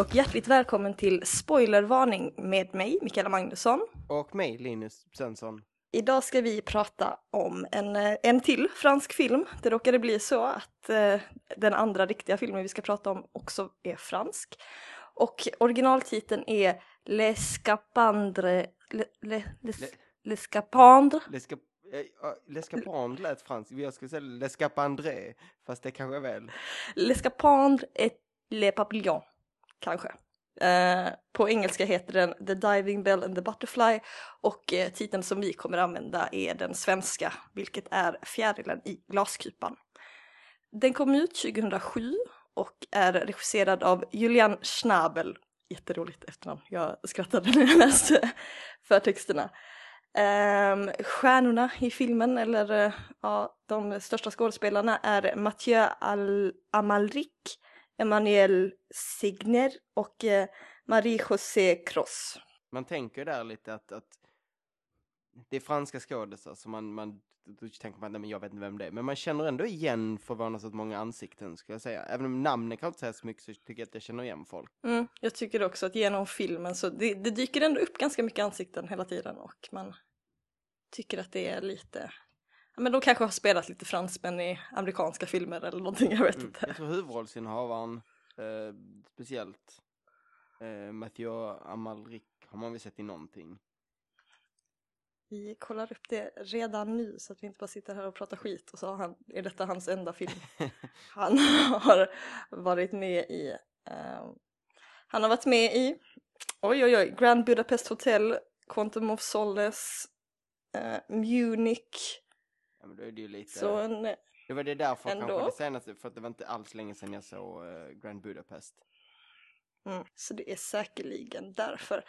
Hej och hjärtligt välkommen till Spoilervarning med mig, Mikaela Magnusson. Och mig, Linus Svensson. Idag ska vi prata om en, eh, en till fransk film. Det råkade bli så att eh, den andra riktiga filmen vi ska prata om också är fransk. Och originaltiteln är L'escapandre... Le, le, les, Le- L'escapandre? L'esca- eh, ja, L'escapande lät franskt. Jag skulle säga L'escapandré, fast det kanske är väl. L'escapandre et les papillons, kanske. Eh, på engelska heter den The Diving Bell and the Butterfly och eh, titeln som vi kommer använda är den svenska, vilket är Fjärilen i glaskupan. Den kom ut 2007 och är regisserad av Julian Schnabel. Jätteroligt efternamn, jag skrattade när jag läste förtexterna. Um, stjärnorna i filmen, eller eh, ja, de största skådespelarna är Mathieu Al Amalric, Emmanuel Signer och eh, Marie-José Cross. Man tänker där lite att, att det är franska skådisar så man, man då tänker man, nej men jag vet inte vem det är. Men man känner ändå igen förvånansvärt många ansikten skulle jag säga. Även om namnen kan inte säga så mycket så tycker jag att jag känner igen folk. Mm, jag tycker också att genom filmen så det, det dyker ändå upp ganska mycket ansikten hela tiden och man tycker att det är lite men de kanske har spelat lite fransmän i amerikanska filmer eller någonting, jag vet Mm. inte. Jag tror huvudrollsinnehavaren, eh, speciellt eh, Mathieu Amalric, har man väl sett i någonting. Vi kollar upp det redan nu så att vi inte bara sitter här och pratar skit och så har han, är detta hans enda film. Han har varit med i, eh, han har varit med i, oj oj oj, Grand Budapest Hotel, Quantum of Solace, eh, Munich, ja, men då är det ju lite... så en, Det var det därför Ändå. kanske det senaste, för att det var inte alls länge sedan jag såg eh, Grand Budapest. Mm, så det är säkerligen därför.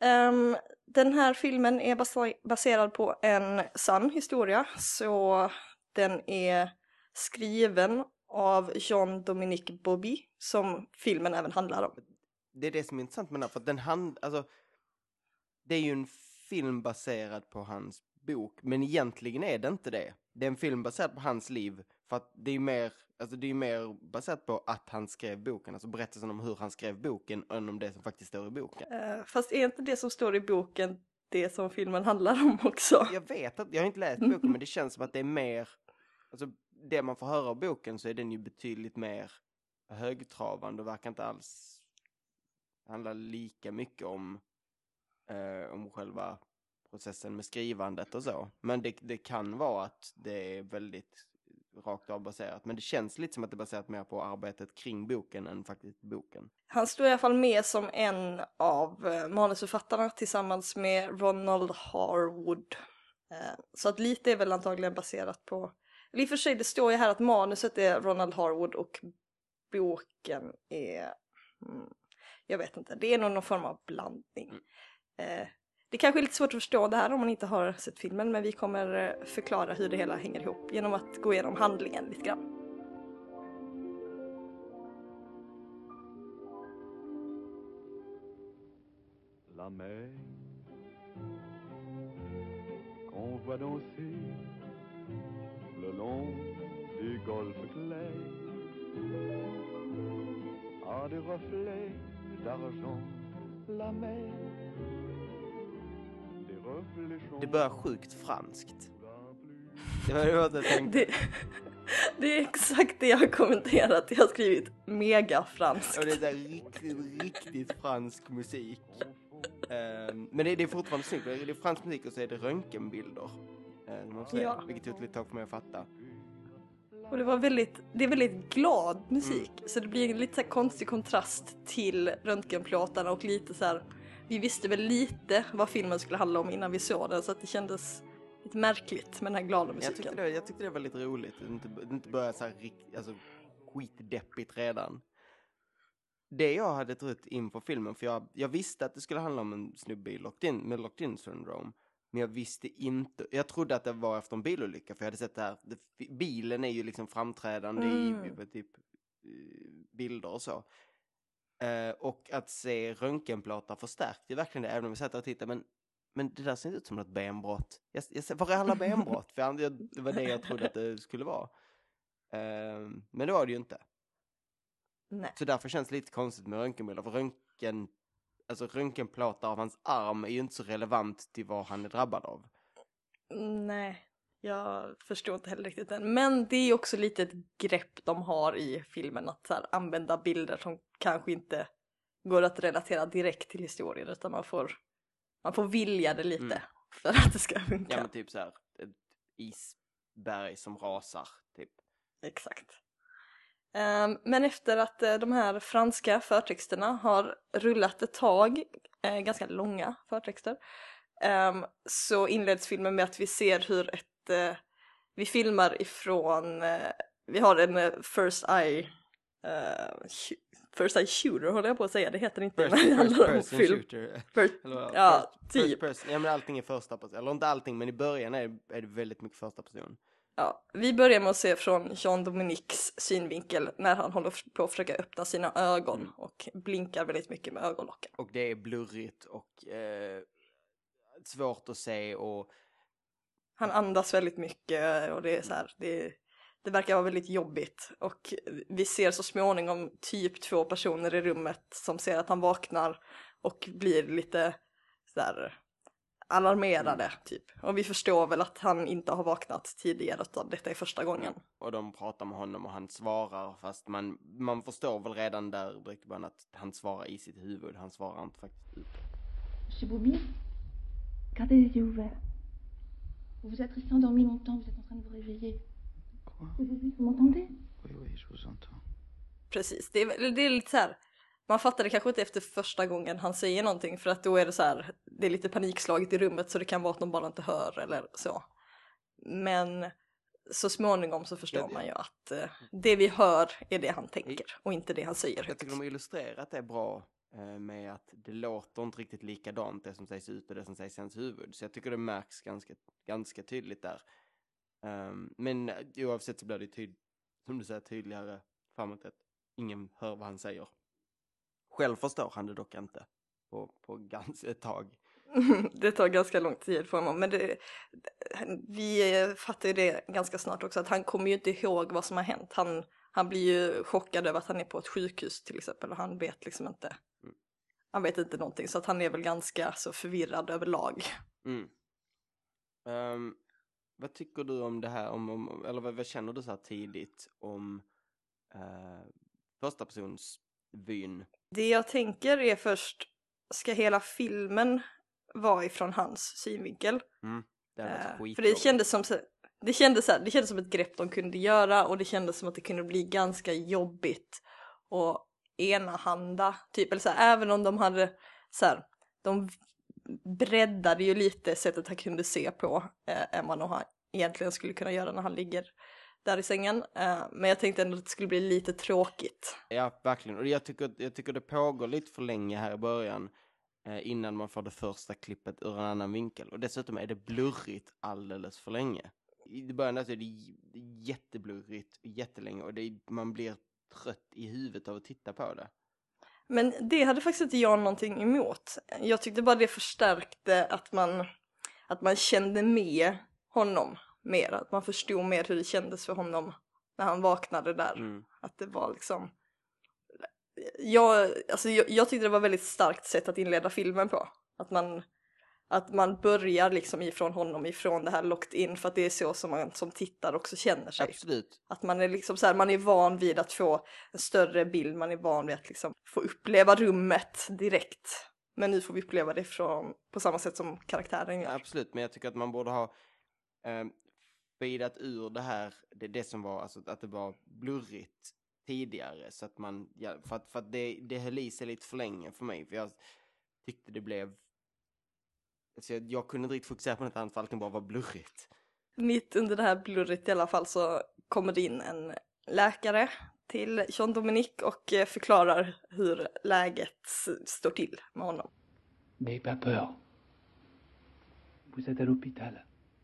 Ehm, den här filmen är basa- baserad på en sann historia, så den är skriven av Jean-Dominique Bobby, som filmen även handlar om. Det är det som är intressant med den här, för den hand, alltså, det är ju en film baserad på hans bok, men egentligen är det inte det. Det är en film baserad på hans liv, för att det är mer, alltså det är mer baserat på att han skrev boken, alltså berättelsen om hur han skrev boken, än om det som faktiskt står i boken. Eh, fast är inte det som står i boken det som filmen handlar om också? Jag vet att, jag har inte läst boken, men det känns som att det är mer, alltså det man får höra av boken så är den ju betydligt mer högtravande och verkar inte alls handla lika mycket om, eh, om själva processen med skrivandet och så. Men det, det kan vara att det är väldigt rakt av baserat. Men det känns lite som att det är baserat mer på arbetet kring boken än faktiskt boken. Han står i alla fall med som en av eh, manusförfattarna tillsammans med Ronald Harwood. Eh, Så att lite är väl antagligen baserat på, eller i och för sig det står ju här att manuset är Ronald Harwood och boken är, mm, jag vet inte, det är nog någon form av blandning. Eh, det kanske är lite svårt att förstå det här om man inte har sett filmen men vi kommer eh, förklara hur det hela hänger ihop genom att gå igenom handlingen lite grann. La mer qu'on voit danser le long du golfe clair a des reflets d'argent. La mer, det börjar sjukt franskt. Det var det jag tänkte. Det, det är exakt det jag har kommenterat. Jag har skrivit mega franskt. Och det är här riktigt, riktigt fransk musik. Ehm, men det, det är fortfarande snyggt. Det är fransk musik och så är det röntgenbilder. Man får säga, Ja. Vilket tog lite tag för mig att fatta. Och det var väldigt, det är väldigt glad musik. Så det blir en lite så konstig kontrast till röntgenplåtarna och lite så här. Vi visste väl lite vad filmen skulle handla om innan vi såg den så att det kändes lite märkligt med den här glada Jag tyckte, musiken. det, jag tyckte det var lite roligt. Det inte, det inte började så här alltså, skitdeppigt redan. Det jag hade trott inför filmen, för jag, jag visste att det skulle handla om en snubbe i locked in, med locked in syndrome. Men jag visste inte, jag trodde att det var efter en bilolycka för jag hade sett det här, det, bilen är ju liksom framträdande Mm. i, i typ eh, bilder och så. Eh, och att se röntgenplåtar förstärkte ju verkligen det, även om vi satt och tittade, men, men det där ser inte ut som något benbrott. Jag, jag, var är alla benbrott? för jag, det var det jag trodde att det skulle vara. Eh, men det var det ju inte. Nej. Så därför känns det lite konstigt med röntgenbilder, för röntgen, alltså röntgenplåtar av hans arm är ju inte så relevant till vad han är drabbad av. Nej, jag förstår inte heller riktigt den. Men det är också lite ett grepp de har i filmen att så här, använda bilder som kanske inte går att relatera direkt till historien utan man får, man får vilja det lite Mm. för att det ska funka. Ja men typ så här, ett isberg som rasar, typ. Exakt. Ehm, men efter att eh, de här franska förtexterna har rullat ett tag, eh, ganska långa förtexter, ehm, så inleds filmen med att vi ser hur ett, eh, vi filmar ifrån, eh, vi har en eh, first eye, sh- first eye shooter håller jag på att säga, det heter inte First, när det handlar om person film. shooter. First, Eller? Ja, first, typ. First person. Ja men allting är första person, eller inte allting men i början är det, är det väldigt mycket första person. Ja, vi börjar med att se från Jean Dominiques synvinkel när han håller på att försöka öppna sina ögon Mm. och blinkar väldigt mycket med ögonlocken. Och det är blurrigt och eh, svårt att se och Han andas väldigt mycket och det är så här, det, det verkar vara väldigt jobbigt. Och vi ser så småningom typ två personer i rummet som ser att han vaknar och blir lite så här alarmerade typ. Och vi förstår väl att han inte har vaknat tidigare utan detta är första gången. och de pratar med honom och han svarar fast man, man förstår väl redan där början att han svarar i sitt huvud, han svarar inte faktiskt ut. Les yeux ouverts. Vous vous êtes resté endormi longtemps, vous êtes en train de vous réveiller. Quoi vous m'entendez Oui, oui, je vous entends. Precis, det är, det är lite så här. Man fattar det kanske inte efter första gången han säger någonting för att då är det så här, det är lite panikslaget i rummet så det kan vara att de bara inte hör eller så. Men så småningom så förstår Ja, det- man ju att eh, det vi hör är det han tänker och inte det han säger Jag tycker de har illustrerat det bra Eh, med att det låter inte riktigt likadant det som sägs ut och det som sägs i hans huvud. Så jag tycker det märks ganska, ganska tydligt där. Um, men eh, oavsett så blir det tyd- som du säger tydligare framåt att ingen hör vad han säger. Själv förstår han det dock inte på, på ganska ett tag. det tar ganska lång tid för honom men det, vi fattar ju det ganska snart också att han kommer ju inte ihåg vad som har hänt. Han, han blir ju chockad över att han är på ett sjukhus till exempel och han vet liksom inte. Mm. Han vet inte någonting så att han är väl ganska så förvirrad överlag. Mm. Ehm, vad tycker du om det här, om, om, eller vad, vad känner du så här tidigt om uh, första persons vyn? Det jag tänker är först, ska hela filmen vara ifrån hans synvinkel? Det hade varit Eh, för det kändes som det kändes, så här, det kändes som ett grepp de kunde göra och det kändes som att det kunde bli ganska jobbigt och enahanda. Typ, eller så här, även om de hade så här, de breddade ju lite sättet han kunde se på eh, än vad han egentligen skulle kunna göra när han ligger där i sängen. Eh, men jag tänkte ändå att det skulle bli lite tråkigt. Ja, verkligen. Och jag tycker, jag tycker det pågår lite för länge här i början eh, innan man får det första klippet ur en annan vinkel. Och dessutom är det blurrigt alldeles för länge. I början där så är det jätteblurrigt jättelänge och det man blir trött i huvudet av att titta på det. Men det hade faktiskt inte jag någonting emot. Jag tyckte bara det förstärkte att man, att man kände med honom mer. Att man förstod mer hur det kändes för honom när han vaknade där. Mm. Att det var liksom... Jag, alltså jag, jag tyckte det var ett väldigt starkt sätt att inleda filmen på. Att man, att man börjar liksom ifrån honom, ifrån det här locked in. För att det är så som man som tittare också känner sig. Absolut. Att man är liksom så här, man är van vid att få en större bild, man är van vid att liksom få uppleva rummet direkt. Men nu får vi uppleva det från, på samma sätt som karaktären gör. Absolut, men jag tycker att man borde ha eh, feedat ur det här, det, det som var, alltså att det var blurrigt tidigare. Så att man, ja, för att, för att det, det höll i sig lite för länge för mig. För jag tyckte det blev, alltså jag, jag kunde inte riktigt fokusera på något annat för allting bara var blurrigt. Mitt under det här blurret i alla fall så kommer det in en läkare till Jean Dominique och eh, förklarar hur läget står till med honom. N'ayez pas peur. Vous êtes à l'hôpital.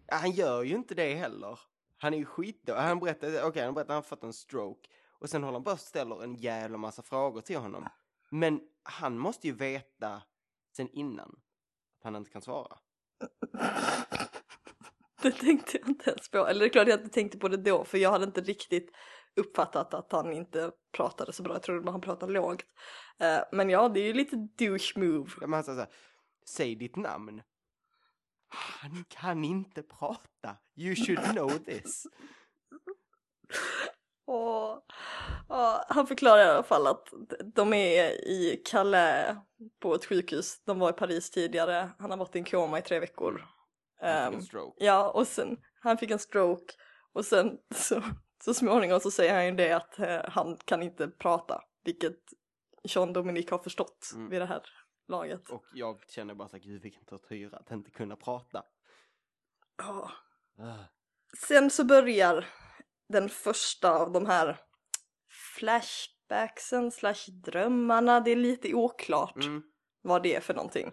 Ja, Han gör ju inte det heller. Han är ju skitdålig. Han berättar, okej, han berättar att han fått en stroke. Och sen håller han bara ställer en jävla massa frågor till honom. Men han måste ju veta sen innan att han inte kan svara. Det tänkte jag inte ens på. Eller det är klart jag inte tänkte på det då för jag hade inte riktigt uppfattat att han inte pratade så bra. Jag trodde bara han pratade lågt. Eh, men ja, det är ju lite douche move. Ja, men han sa så här, säg ditt namn. Han kan inte prata. You should know this. Och, och han förklarar i alla fall att de är i Calais på ett sjukhus. De var i Paris tidigare. Han har varit i en koma i tre veckor. Han fick Ehm, en stroke. Ja, och sen han fick en stroke och sen så, så småningom så säger han ju det att eh, han kan inte prata, vilket Jean Dominique har förstått Mm. vid det här laget. Och jag känner bara så här, gud vilken tortyr att inte kunna prata. Ja. Ah. Sen så börjar den första av de här flashbacksen slash drömmarna, det är lite oklart Mm. vad det är för någonting.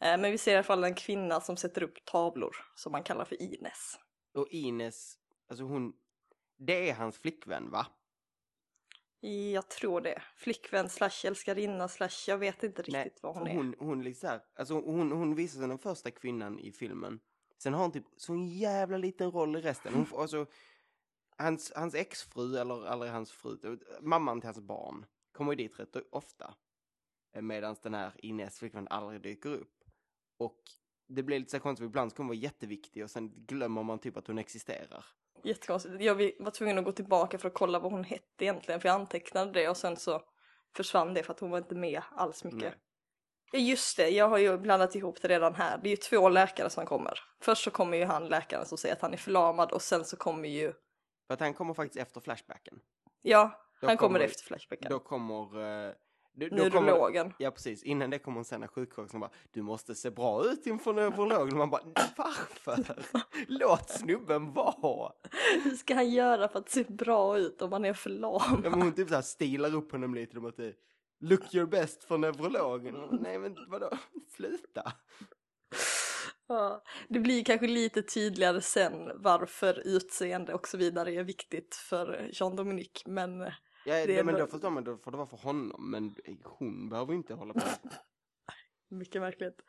Eh, Men vi ser i alla fall en kvinna som sätter upp tavlor som man kallar för Ines. Och Ines, alltså hon, det är hans flickvän va? Jag tror det. Flickvän slash älskarinna slash jag vet inte riktigt Nej, vad hon för är. hon, hon liksom alltså hon, hon visar sig den första kvinnan i filmen. Sen har hon typ så en jävla liten roll i resten. Hon, får- alltså, hans, hans exfru, eller aldrig hans fru, mamman till hans barn, kommer ju dit rätt ofta. Medan den här Ines flickvän aldrig dyker upp. Och det blir lite så konstigt, ibland ska hon vara jätteviktig och sen glömmer man typ att hon existerar. Jättekonstigt. Jag var tvungen att gå tillbaka för att kolla vad hon hette egentligen för jag antecknade det och sen så försvann det för att hon var inte med alls mycket. Nej. Ja just det, jag har ju blandat ihop det redan här. Det är ju två läkare som kommer. Först så kommer ju han läkaren som säger att han är förlamad och sen så kommer ju, För att han kommer faktiskt efter Flashbacken. ja, Då han kommer, kommer- efter Flashbacken. Då kommer... eh, då- då kommer- Neurologen. Ja precis, innan det kommer en sån här sjuksköterska som bara Du måste se bra ut inför neurologen. Och man bara varför? Låt snubben vara! Hur ska han göra för att se bra ut om han är förlamad? Ja, men hon typ så här stilar upp honom lite om att det Look your best för neurologen. Nej men vadå, sluta. Ja, det blir kanske lite tydligare sen varför utseende och så vidare är viktigt för Jean-Dominique men Ja, Det är men då förstår man, då får det vara för honom. Men hon behöver inte hålla på. mycket märkligt.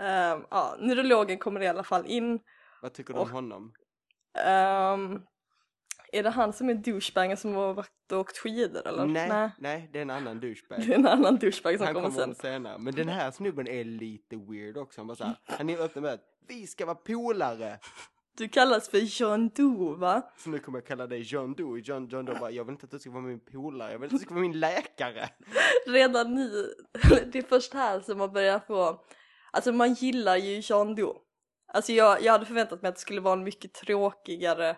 Ehm, ja, neurologen kommer i alla fall in. Vad tycker du om Och- honom? Ehm, är det han som är douchebagen som har varit och åkt skidor eller? Nej, nej, det är en annan douchebag. Det är en annan douchebag som Han kommer kommer sen. senare. Men den här snubben är lite weird också. Han bara så här, han är öppen med att vi ska vara polare. Du kallas för Jean Do va? Så nu kommer jag kalla dig John Doe. John, John Doe bara, jag vill inte att du ska vara min polare. Jag vill att du ska vara min läkare. Redan nu, det är först här som man börjar få, alltså man gillar ju Jean Do. Alltså jag, jag hade förväntat mig att det skulle vara en mycket tråkigare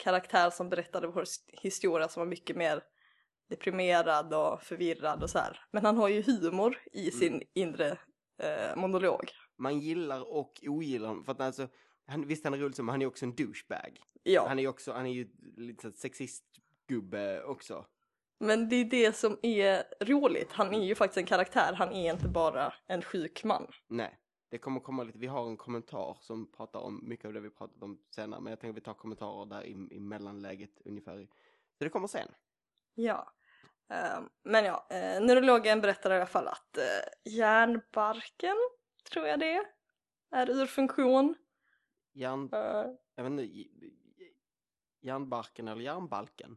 karaktär som berättade vår his- historia som var mycket mer deprimerad och förvirrad och så här. Men han har ju humor i sin inre eh, monolog. Man gillar och ogillar honom. För att alltså, han, visst han är rolig som, men han är också en douchebag. Ja, Han är ju också, han är ju lite sexistgubbe också. men det är det som är roligt. Han är ju faktiskt en karaktär, han är inte bara en sjuk man. Nej. Det kommer komma lite, vi har en kommentar som pratar om mycket av det vi pratat om senare. Men jag tänker att vi tar kommentarer där i, i mellanläget ungefär. Så det kommer sen. Ja. Ehm, men ja, uh, neurologen berättar i alla fall att uh, hjärnbarken, tror jag det är, är ur funktion. Järn, Eh, jag vet inte, j- j- järnbarken eller järnbalken?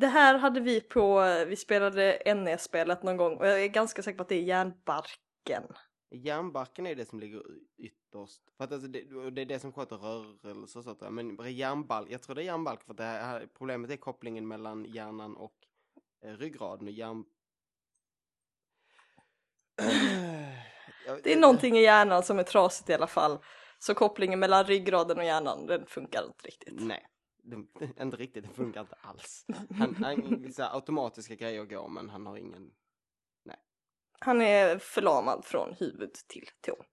det här hade vi på, vi spelade NE-spelet någon gång och jag är ganska säker på att det är hjärnbarken. Järnbarken är det som ligger ytterst. För att alltså det, det är det som sköter rörelse och sånt där. Men järnbalk, jag tror det är järnbalk för att det här, problemet är kopplingen mellan hjärnan och eh, ryggraden och hjärn... Det är någonting i hjärnan som är trasigt i alla fall. Så kopplingen mellan ryggraden och hjärnan, den funkar inte riktigt. Nej, det, inte riktigt. Det funkar inte alls. Han, han, vissa automatiska grejer går men han har ingen... Han är förlamad från huvud till tå.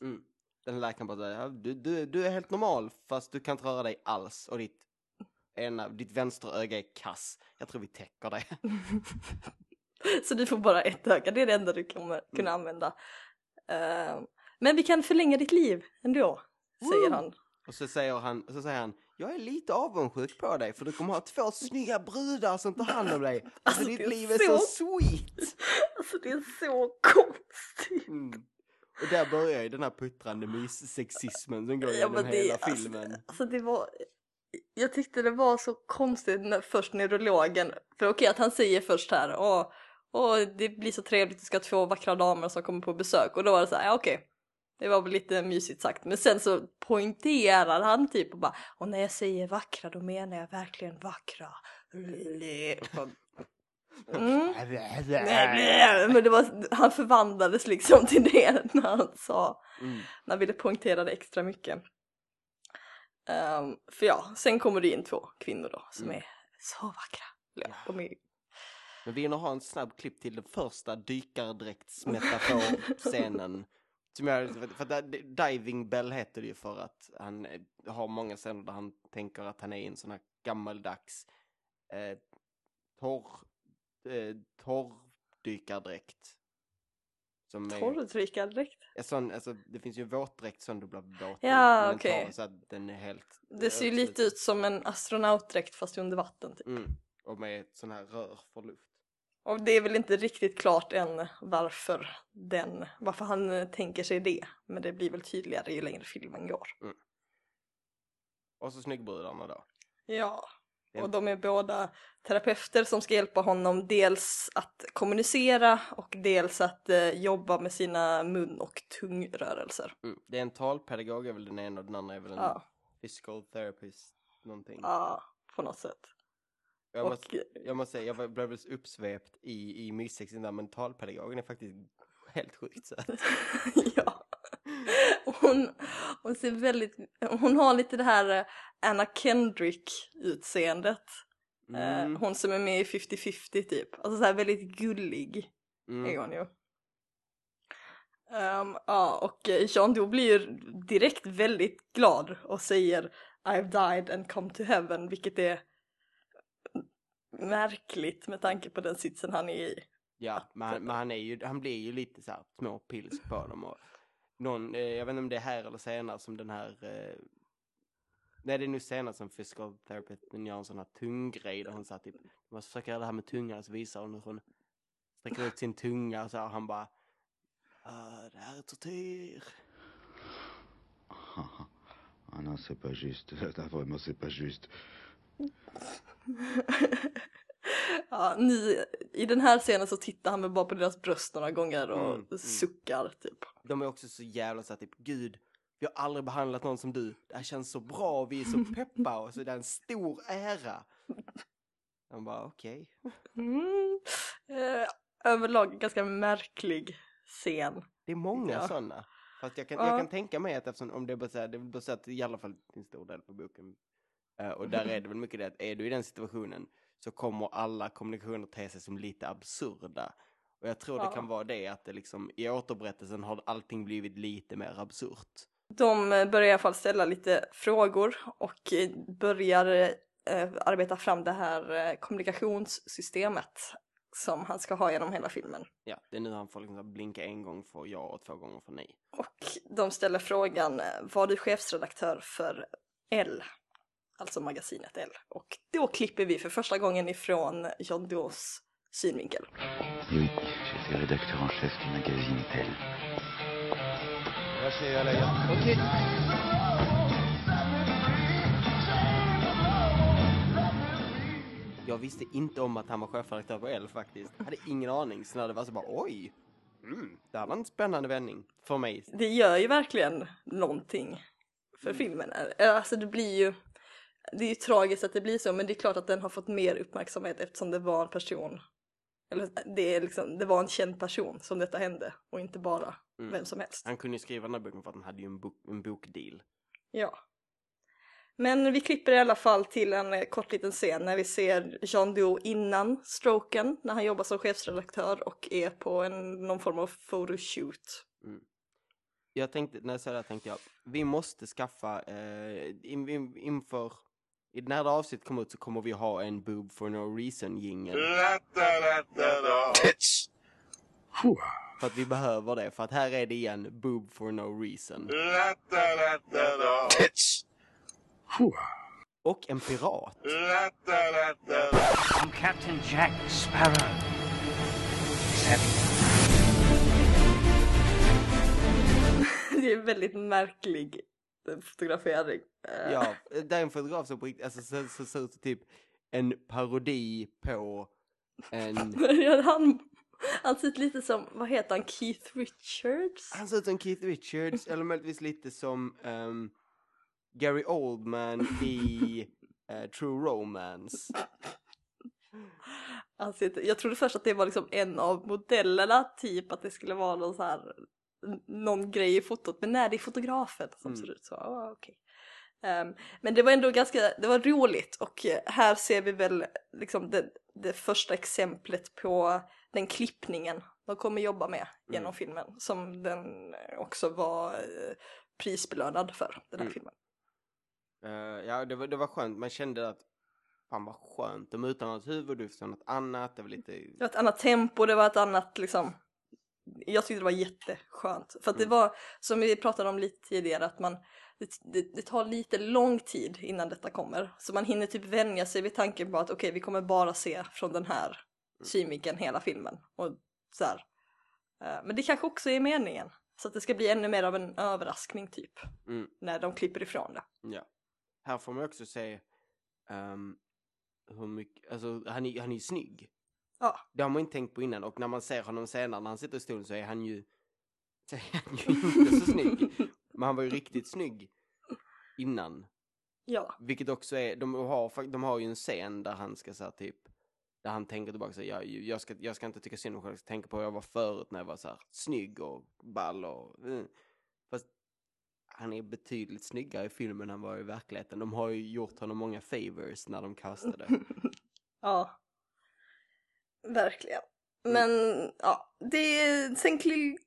Mm. Den läkaren bara säger, du, du, du är helt normal fast du kan inte röra dig alls och ditt, ena, ditt vänstra öga är kass. Jag tror vi täcker det. Så du får bara ett öga, det är det enda du kommer kunna använda. Eh, men vi kan förlänga ditt liv ändå, säger Woo! han. Och så säger han, så säger han, jag är lite avundsjuk på dig för du kommer ha två snygga brudar som tar hand om dig. Alltså, Alltså, ditt är liv är så, så- sweet. Alltså det är så konstigt. Mm. Och där bbörjar ju den här puttrande mys-sexismen som går Ja, genom det- hela alltså, filmen. Alltså det var, jag tyckte det var så konstigt när, först neurologen, för okej att han säger först här, åh, åh det blir så trevligt, du ska ha två vackra damer som kommer på besök och då var det så här, ja okej, det var väl lite mysigt sagt, men sen så poängterar han typ och bara, och när jag säger vackra då menar jag verkligen vackra. Mm. Men det var, han förvandlades liksom till det när han sa, Mm. när han ville poängtera det extra mycket. Ehm, för ja, sen kommer det in två kvinnor då som Mm. är så vackra. Ja, de är, Men vi hinner ha en snabb klipp till den första dykardräktsmetafor-scenen. Som jag, för, att Diving Bell heter det ju för att han har många scener där han tänker att han är i en sån här gammaldags eh, torr, eh, torrdykardräkt. Som är, är sån, alltså, det finns ju en våtdräkt som du blir våt Ja, okej. torr, Så att den är helt... Det ser ju lite ut som en astronautdräkt fast under vatten typ. Mm. Och med sån här rör för luft. Och det är väl inte riktigt klart än varför den, varför han tänker sig det. Men det blir väl tydligare ju längre filmen går. Och så snyggbrudarna då. Ja, Det- och de är båda terapeuter som ska hjälpa honom dels att kommunicera och dels att eh, jobba med sina mun och tungrörelser. Mm. Det är en talpedagog är väl den ena och den andra är väl en Ja, physical therapist någonting. ja på något sätt. Jag, och, måste, jag måste säga, jag blev uppsvept i, i myssexen där, men talpedagogen är faktiskt helt sjukt söt. ja. Hon, hon ser väldigt, hon har lite det här eh, Anna Kendrick utseendet. Eh, Mm. Hon som är med i 50-50 typ. Alltså så här väldigt gullig är Mm. hon ju. Ehm, ja, och eh, Jean Doe blir ju direkt väldigt glad och säger I've died and come to heaven, vilket är märkligt med tanke på den sitsen han är i. Ja, men, han- men han, är ju, han blir ju lite så här små pilsk på dem. Och någon, eh, jag vet inte om det är här eller senare som den här eh, Nej det är nu senare som physical therapisten gör en sån här tunggrej där hon sa typ Man ska försöka göra det här med tungan så visar hon hur hon sträcker ut sin tunga och så här, och han bara "Ah, Det här är tortyr. Ah non, c'est pas juste. Là, vraiment, c'est pas juste. ja, ni, I den här scenen så tittar han väl bara på deras bröst några gånger och Mm, mm. suckar typ. De är också så jävla så här, typ gud vi har aldrig behandlat någon som du. Det här känns så bra, vi är så peppa och så det är en stor ära. Han bara okej. Mm. Eh, överlag ganska märklig scen. Det är många Ja. sådana. Fast jag kan, Ja. jag kan tänka mig att eftersom om det är baserat, det är baserat i alla fall en stor del på boken. Eh, och där är det väl mycket det att är du i den situationen så kommer alla kommunikationer te sig som lite absurda. Och jag tror Ja. det kan vara det att det liksom i återberättelsen har allting blivit lite mer absurt. De börjar i alla fall ställa lite frågor och börjar eh, arbeta fram det här eh, kommunikationssystemet som han ska ha genom hela filmen. Ja, det är nu han får liksom blinka en gång för ja och två gånger för nej. Och de ställer frågan, eh, var du chefsredaktör för L? Alltså magasinet L. Och då klipper vi för första gången ifrån John Does synvinkel. Oui, j'étais rédacteur en chef du magazine Tel. Jag visste inte om att han var chefredaktör på L faktiskt. Jag hade ingen aning. Så när det var så bara oj. Mm, det här var en spännande vändning för mig. Det gör ju verkligen någonting för filmen. Eh, Alltså det blir ju, det är ju tragiskt att det blir så men det är klart att den har fått mer uppmärksamhet eftersom det var en person, eller det, är liksom, det var en känd person som detta hände och inte bara Mm. vem som helst. Han kunde ju skriva den här boken för att han hade ju en, bok, en bokdeal. Ja. Men vi klipper i alla fall till en eh, kort liten scen när vi ser Jean Doe innan stroken när han jobbar som chefsredaktör och är på en, någon form av photoshoot. Jag tänkte, när jag sa det här tänkte jag, vi måste skaffa, eh, in, in, inför, i när det avsnittet kommer ut så kommer vi ha en Boob for no reason jingel. För att vi behöver det, för att här är det igen, Boob for no reason. Och en pirat. I'm Captain Jack Sparrow. Det är en väldigt märklig fotografering. Eh, Ja, det är en fotograf som på riktigt, alltså så, så ser ut typ en parodi på en, han, han ser ut lite som, vad heter han, Keith Richards? han ser ut som Keith Richards eller möjligtvis lite som ehm, Gary Oldman i eh, True Romance. Inte, jag trodde först att det var liksom en av modellerna, typ att det skulle vara någon så här, någon grej i fotot, men nej det är fotografen som Mm. ser ut så. Ah, okej. Ehm, men det var ändå ganska, det var roligt och eh, här ser vi väl liksom det, det första exemplet på den klippningen de kommer jobba med genom Mm. filmen som den också var eh, prisbelönad för, den här Mm. filmen. Eh, ja, det var, det var skönt. Man kände att fan vad skönt. De utan något huvud, utan något annat. Det var lite... Det var ett annat tempo, det var ett annat liksom Jag tyckte det var jätteskönt. För att det Mm. var, som vi pratade om lite tidigare, att man det, det, tar lite lång tid innan detta kommer. Så man hinner typ vänja sig vid tanken på att okej, vi kommer bara se från den här Mm. synvinkeln hela filmen. Och så här. Eh, Men det kanske också är meningen. Så att det ska bli ännu mer av en överraskning typ. Mm. När de klipper ifrån det. Ja. Här får man också se ehm, hur mycket, alltså han är, han är snygg. Ja. Det har man inte tänkt på innan och när man ser honom senare när han sitter i stolen så är han ju, så är han ju inte så snygg. Men han var ju riktigt snygg innan. Ja. Vilket också är, de har, de har ju en scen där han ska säga typ, där han tänker tillbaka så här, jag, jag, ska, jag ska inte tycka synd om mig själv, jag ska tänka på hur jag var förut när jag var så här snygg och ball och, mm. Fast han är betydligt snyggare i filmen än han var i verkligheten. De har ju gjort honom många favors när de castade. Ja. Verkligen. Men ja, det, sen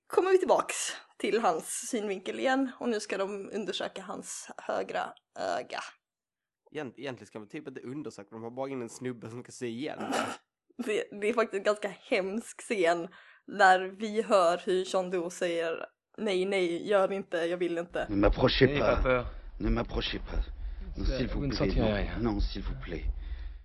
kommer vi tillbaks till hans synvinkel igen och nu ska de undersöka hans högra öga. Egent, egentligen ska man typ inte undersöka, de har bara in en snubbe som ska se igen det. Det, är faktiskt en ganska hemsk scen när vi hör hur John Doe säger nej, nej, gör inte, jag vill inte. Ne m'approchez pas. Ne m'approchez pas. Non, s'il vous plaît. non s'il vous plaît.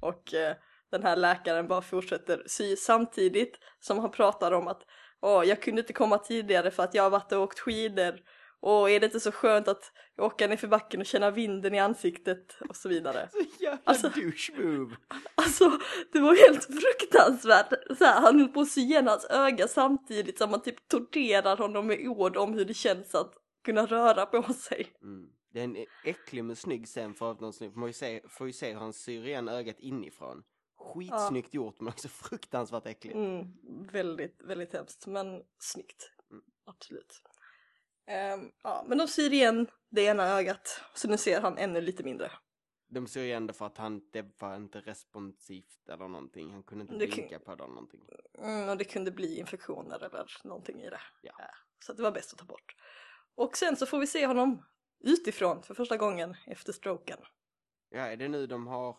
Och eh, den här läkaren bara fortsätter sy samtidigt som han pratar om att Åh, jag kunde inte komma tidigare för att jag har varit och åkt skidor. Och är det inte så skönt att åka ner för backen och känna vinden i ansiktet och så vidare. Så jävla Alltså- douche move! Alltså det var helt fruktansvärt. Så här, han höll på att sy igen hans öga samtidigt som man typ torterar honom med ord om hur det känns att kunna röra på sig. Mm. Det är en äcklig men snygg scen för att någon snygg, får man ju se, får ju se hur han syr igen ögat inifrån. Skitsnyggt gjort men också fruktansvärt äckligt. Mm, väldigt, väldigt hemskt men snyggt. Mm. Absolut. Ehm, ja, men de syr igen det ena ögat så nu ser han ännu lite mindre. De syr igen det för att han, det var inte responsivt eller någonting. Han kunde inte Det blinka på det eller någonting. Mm, och det kunde bli infektioner eller någonting i det. Ja. Ja, Så att det var bäst att ta bort. Och sen så får vi se honom utifrån för första gången efter stroken. Ja, är det nu de har,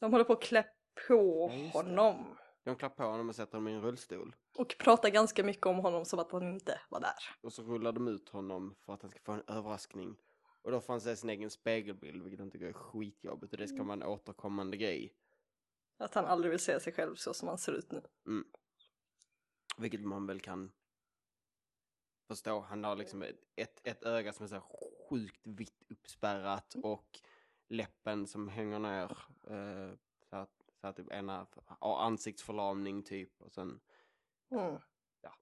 De håller på att klä på Ja, honom. de klär på honom och sätter honom i en rullstol. Och pratar ganska mycket om honom som att han inte var där. Och så rullar de ut honom för att han ska få en överraskning. Och då får han se sin egen spegelbild, vilket han tycker är skitjobbigt. Och det ska vara en återkommande grej. Att han aldrig vill se sig själv så som han ser ut nu. Vilket man väl kan förstå. Han har liksom ett, ett, ett öga som är så sjukt vitt uppspärrat och läppen som hänger ner. Eh, så att typ ena ansiktsförlamning typ. Och sen, Mm. Ja.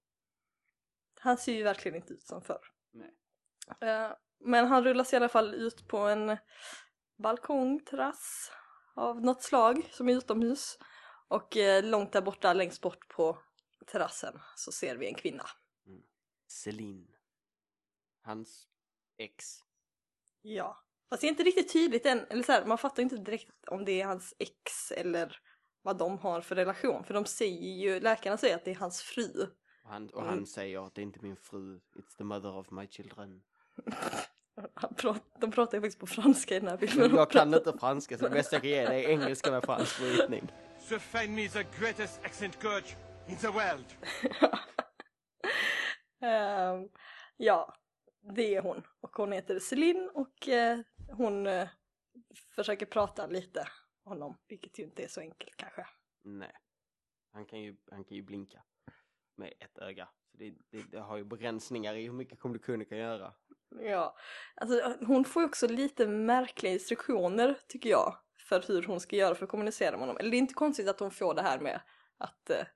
Han ser ju verkligen inte ut som förr. Nej. Eh, men han rullas i alla fall ut på en balkong, terrass av något slag som är utomhus. Och eh, långt där borta, längst bort på terrassen så ser vi en kvinna. Celine. Hans ex. Ja. Fast det är inte riktigt tydligt än, eller så här, man fattar inte direkt om det är hans ex eller vad de har för relation. För de säger ju, läkarna säger att det är hans fru. Och han, och Mm. han säger att det är inte min fru, it's the mother of my children. Han prat, de pratar ju faktiskt på franska i den här filmen. Men jag kan inte franska så det bästa jag kan ge dig är engelska med fransk brytning. So find me the greatest accent coach in the world. Ehm, ja, det är hon. Och hon heter Celine och eh, hon eh, försöker prata lite honom, vilket ju inte är så enkelt kanske. Nej. Han kan ju, han kan ju blinka med ett öga. Så det, det, det har ju begränsningar i hur mycket kommunikation du kan göra. Ja, alltså hon får ju också lite märkliga instruktioner tycker jag för hur hon ska göra för att kommunicera med honom. Eller det är inte konstigt att hon får det här med att eh,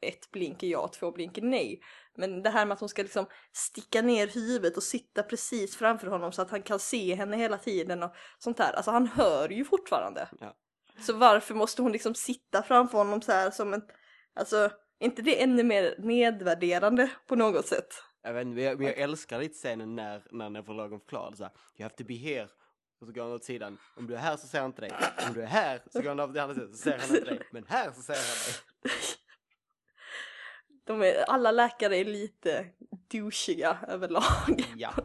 ett blink är ja, två blink är nej. Men det här med att hon ska liksom sticka ner huvudet och sitta precis framför honom så att han kan se henne hela tiden och sånt där. Alltså han hör ju fortfarande. Ja. Så varför måste hon liksom sitta framför honom så här som en, alltså inte det ännu mer nedvärderande på något sätt? Jag, vet, inte, men jag, men jag älskar lite scenen när, när neurologen förklarar så här, you have to be here. Och så går han åt sidan. Om du är här så ser han inte dig. Om du är här så går han av till andra sidan så ser han inte dig. Men här så ser han dig. De är, alla läkare är lite douchiga överlag. Ja.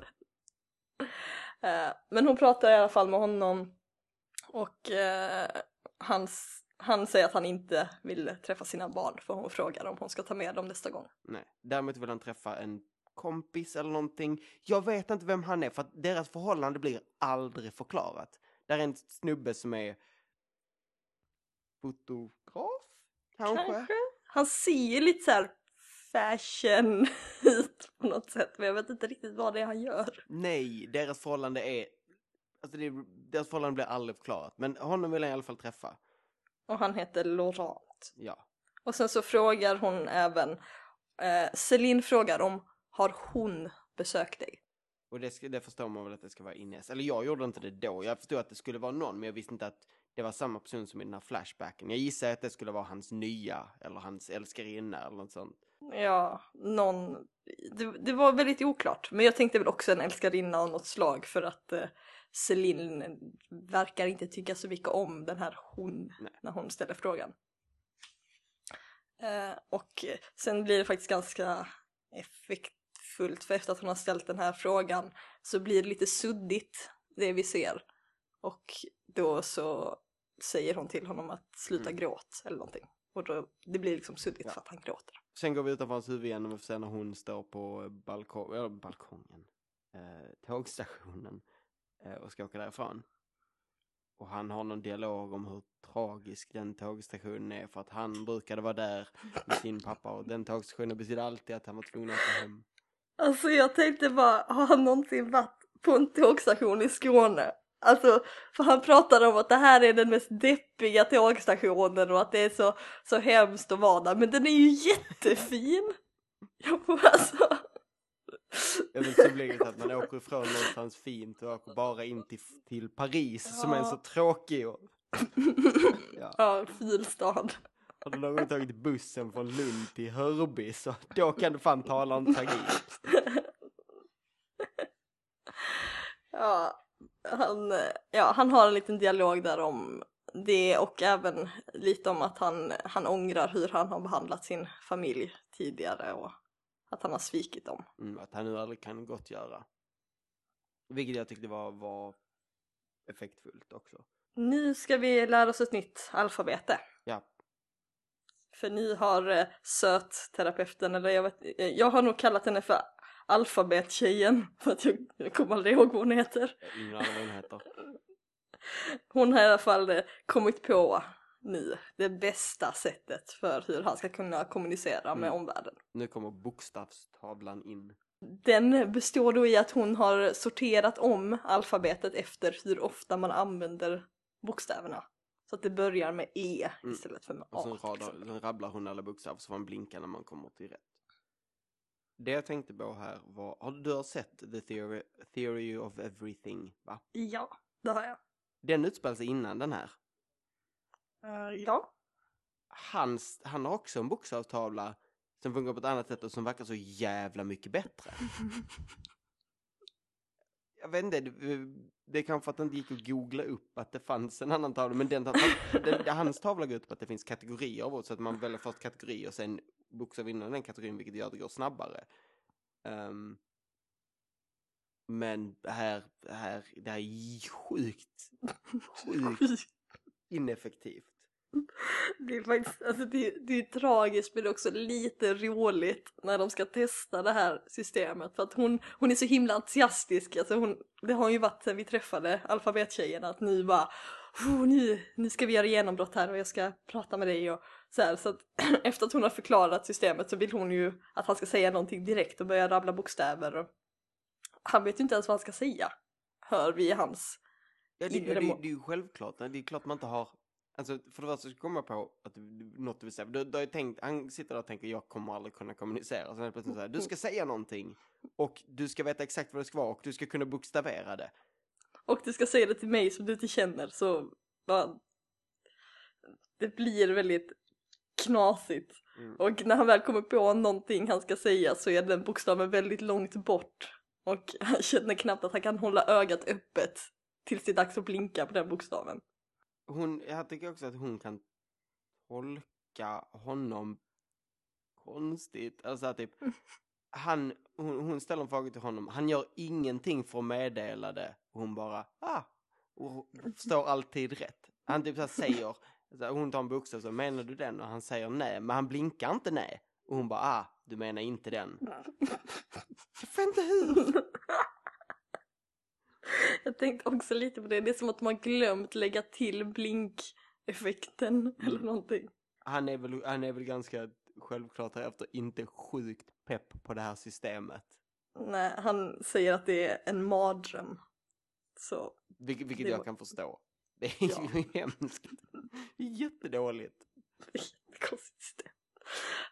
Eh, Men hon pratar i alla fall med honom och eh, han, säger att han inte vill träffa sina barn för hon frågar om hon ska ta med dem nästa gång. Nej. Däremot vill han träffa en kompis eller någonting. Jag vet inte vem han är för att deras förhållande blir aldrig förklarat. Där är en snubbe som är fotograf? Kanske? Han ser lite så här fashion ut på något sätt men jag vet inte riktigt vad det är han gör. Nej, deras förhållande är... Alltså det, deras förhållande blir aldrig förklarat. Men honom vill jag i alla fall träffa. Och han heter Laurent. Ja. Och sen så frågar hon även, eh, Celine frågar om har hon besökt dig? Och det, ska, det förstår man väl att det ska vara Ines. Eller jag gjorde inte det då. Jag förstod att det skulle vara någon, men jag visste inte att det var samma person som i den här flashbacken. Jag gissar att det skulle vara hans nya, eller hans älskarinna eller något sånt. Ja, någon, det, det var väldigt oklart. Men jag tänkte väl också en älskarinna av något slag för att eh, Celine verkar inte tycka så mycket om den här hon Nej. när hon ställer frågan. Eh, och sen blir det faktiskt ganska effektfullt för efter att hon har ställt den här frågan så blir det lite suddigt det vi ser. Och då så säger hon till honom att sluta Mm. gråt eller någonting. Och då, det blir liksom suddigt Ja. för att han gråter. Sen går vi utanför hans huvud igen och vi får se när hon står på eh, balkong, eller balkongen, eh, tågstationen eh, och ska åka därifrån. Och han har någon dialog om hur tragisk den tågstationen är för att han brukade vara där med sin pappa och den tågstationen betyder alltid att han var tvungen att åka hem. Alltså jag tänkte bara, har han någonsin varit på en tågstation i Skåne? Alltså, för han pratade om att det här är den mest deppiga tågstationen och att det är så, så hemskt att vara där, men den är ju jättefin! Jag får alltså... Ja men så blir det att man åker ifrån någonstans fint och åker bara in till, till Paris som är så tråkig. Och... Ja. Ja, fin stad. Har du någon gång tagit bussen från Lund till Hörby så då kan du fan tala om tragik. Ja, han, ja, han har en liten dialog där om det och även lite om att han, han ångrar hur han har behandlat sin familj tidigare och att han har svikit dem. Mm, att han nu aldrig kan gottgöra. Vilket jag tyckte var, var effektfullt också. Nu ska vi lära oss ett nytt alfabete. Ja, För ni har eh, sötterapeuten, eller jag vet eh, jag har nog kallat henne för alfabettjejen för att jag, jag kommer aldrig ihåg vad hon heter. ingen aning vad den heter. Hon har i alla fall eh, kommit på nu det bästa sättet för hur han ska kunna kommunicera med Mm. omvärlden. Nu kommer bokstavstavlan in. Den består då i att hon har sorterat om alfabetet efter hur ofta man använder bokstäverna. Så att det börjar med E Mm. istället för med Och A. sen, till radar, sen rabblar hon alla bokstäver så man blinka när man kommer till rätt. Det jag tänkte på här var, har du har sett The Theory, Theory of Everything, va? Ja, det har jag. Den utspelar sig innan den här. Eh, ja. Hans, han har också en bokstavstavla som funkar på ett annat sätt och som verkar så jävla mycket bättre. Jag vet inte, det, det är kanske för att det inte gick att googla upp att det fanns en annan tavla, men den, den, den, hans tavla går ut på att det finns kategorier av ord, så att man väljer först kategori och sen bokstav innan den kategorin, vilket gör att det går snabbare. Ehm, men här, här, det här är sjukt, sjukt ineffektivt. Det är faktiskt, alltså det, det är tragiskt men det är också lite roligt när de ska testa det här systemet för att hon, hon är så himla entusiastisk, alltså hon, det har ju varit sen vi träffade alfabettjejen att nu bara "Oh, nu, nu ska vi göra genombrott här och jag ska prata med dig och så här så att efter att hon har förklarat systemet så vill hon ju att han ska säga någonting direkt och börja rabbla bokstäver och, han vet ju inte ens vad han ska säga. Hör vi i hans... Ja, det, det, Inre det, må- det är ju självklart. Det är klart man inte har... Alltså, för det första så kommer jag på att det, något du vill säga. Du, du har ju tänkt, han sitter där och tänker jag kommer aldrig kunna kommunicera. Sen det plötsligt så här, du ska säga någonting. Och du ska veta exakt vad det ska vara och du ska kunna bokstavera det. Och du ska säga det till mig som du inte känner så... Bara, det blir väldigt knasigt. Mm. Och när han väl kommer på någonting han ska säga så är den bokstaven väldigt långt bort. Och han känner knappt att han kan hålla ögat öppet tills det är dags att blinka på den bokstaven. Hon, jag tycker också att hon kan tolka honom konstigt. Alltså att typ, han, hon, hon ställer en fråga till honom, han gör ingenting för att meddela det. Hon bara, ah, och står alltid rätt. Han typ så säger, så hon tar en bokstav så menar du den? Och han säger nej, men han blinkar inte nej. Och hon bara, ah, du menar inte den. Jag vet inte hur. Jag tänkte också lite på det, det är som att man glömt lägga till blinkeffekten eller någonting. Han är väl, han är väl ganska självklart efter inte sjukt pepp på det här systemet. Nej, han säger att det är en mardröm. Så, Vilket, vilket Det jag var- kan förstå. Det är Ja. ju hemskt. Det är jättedåligt. system.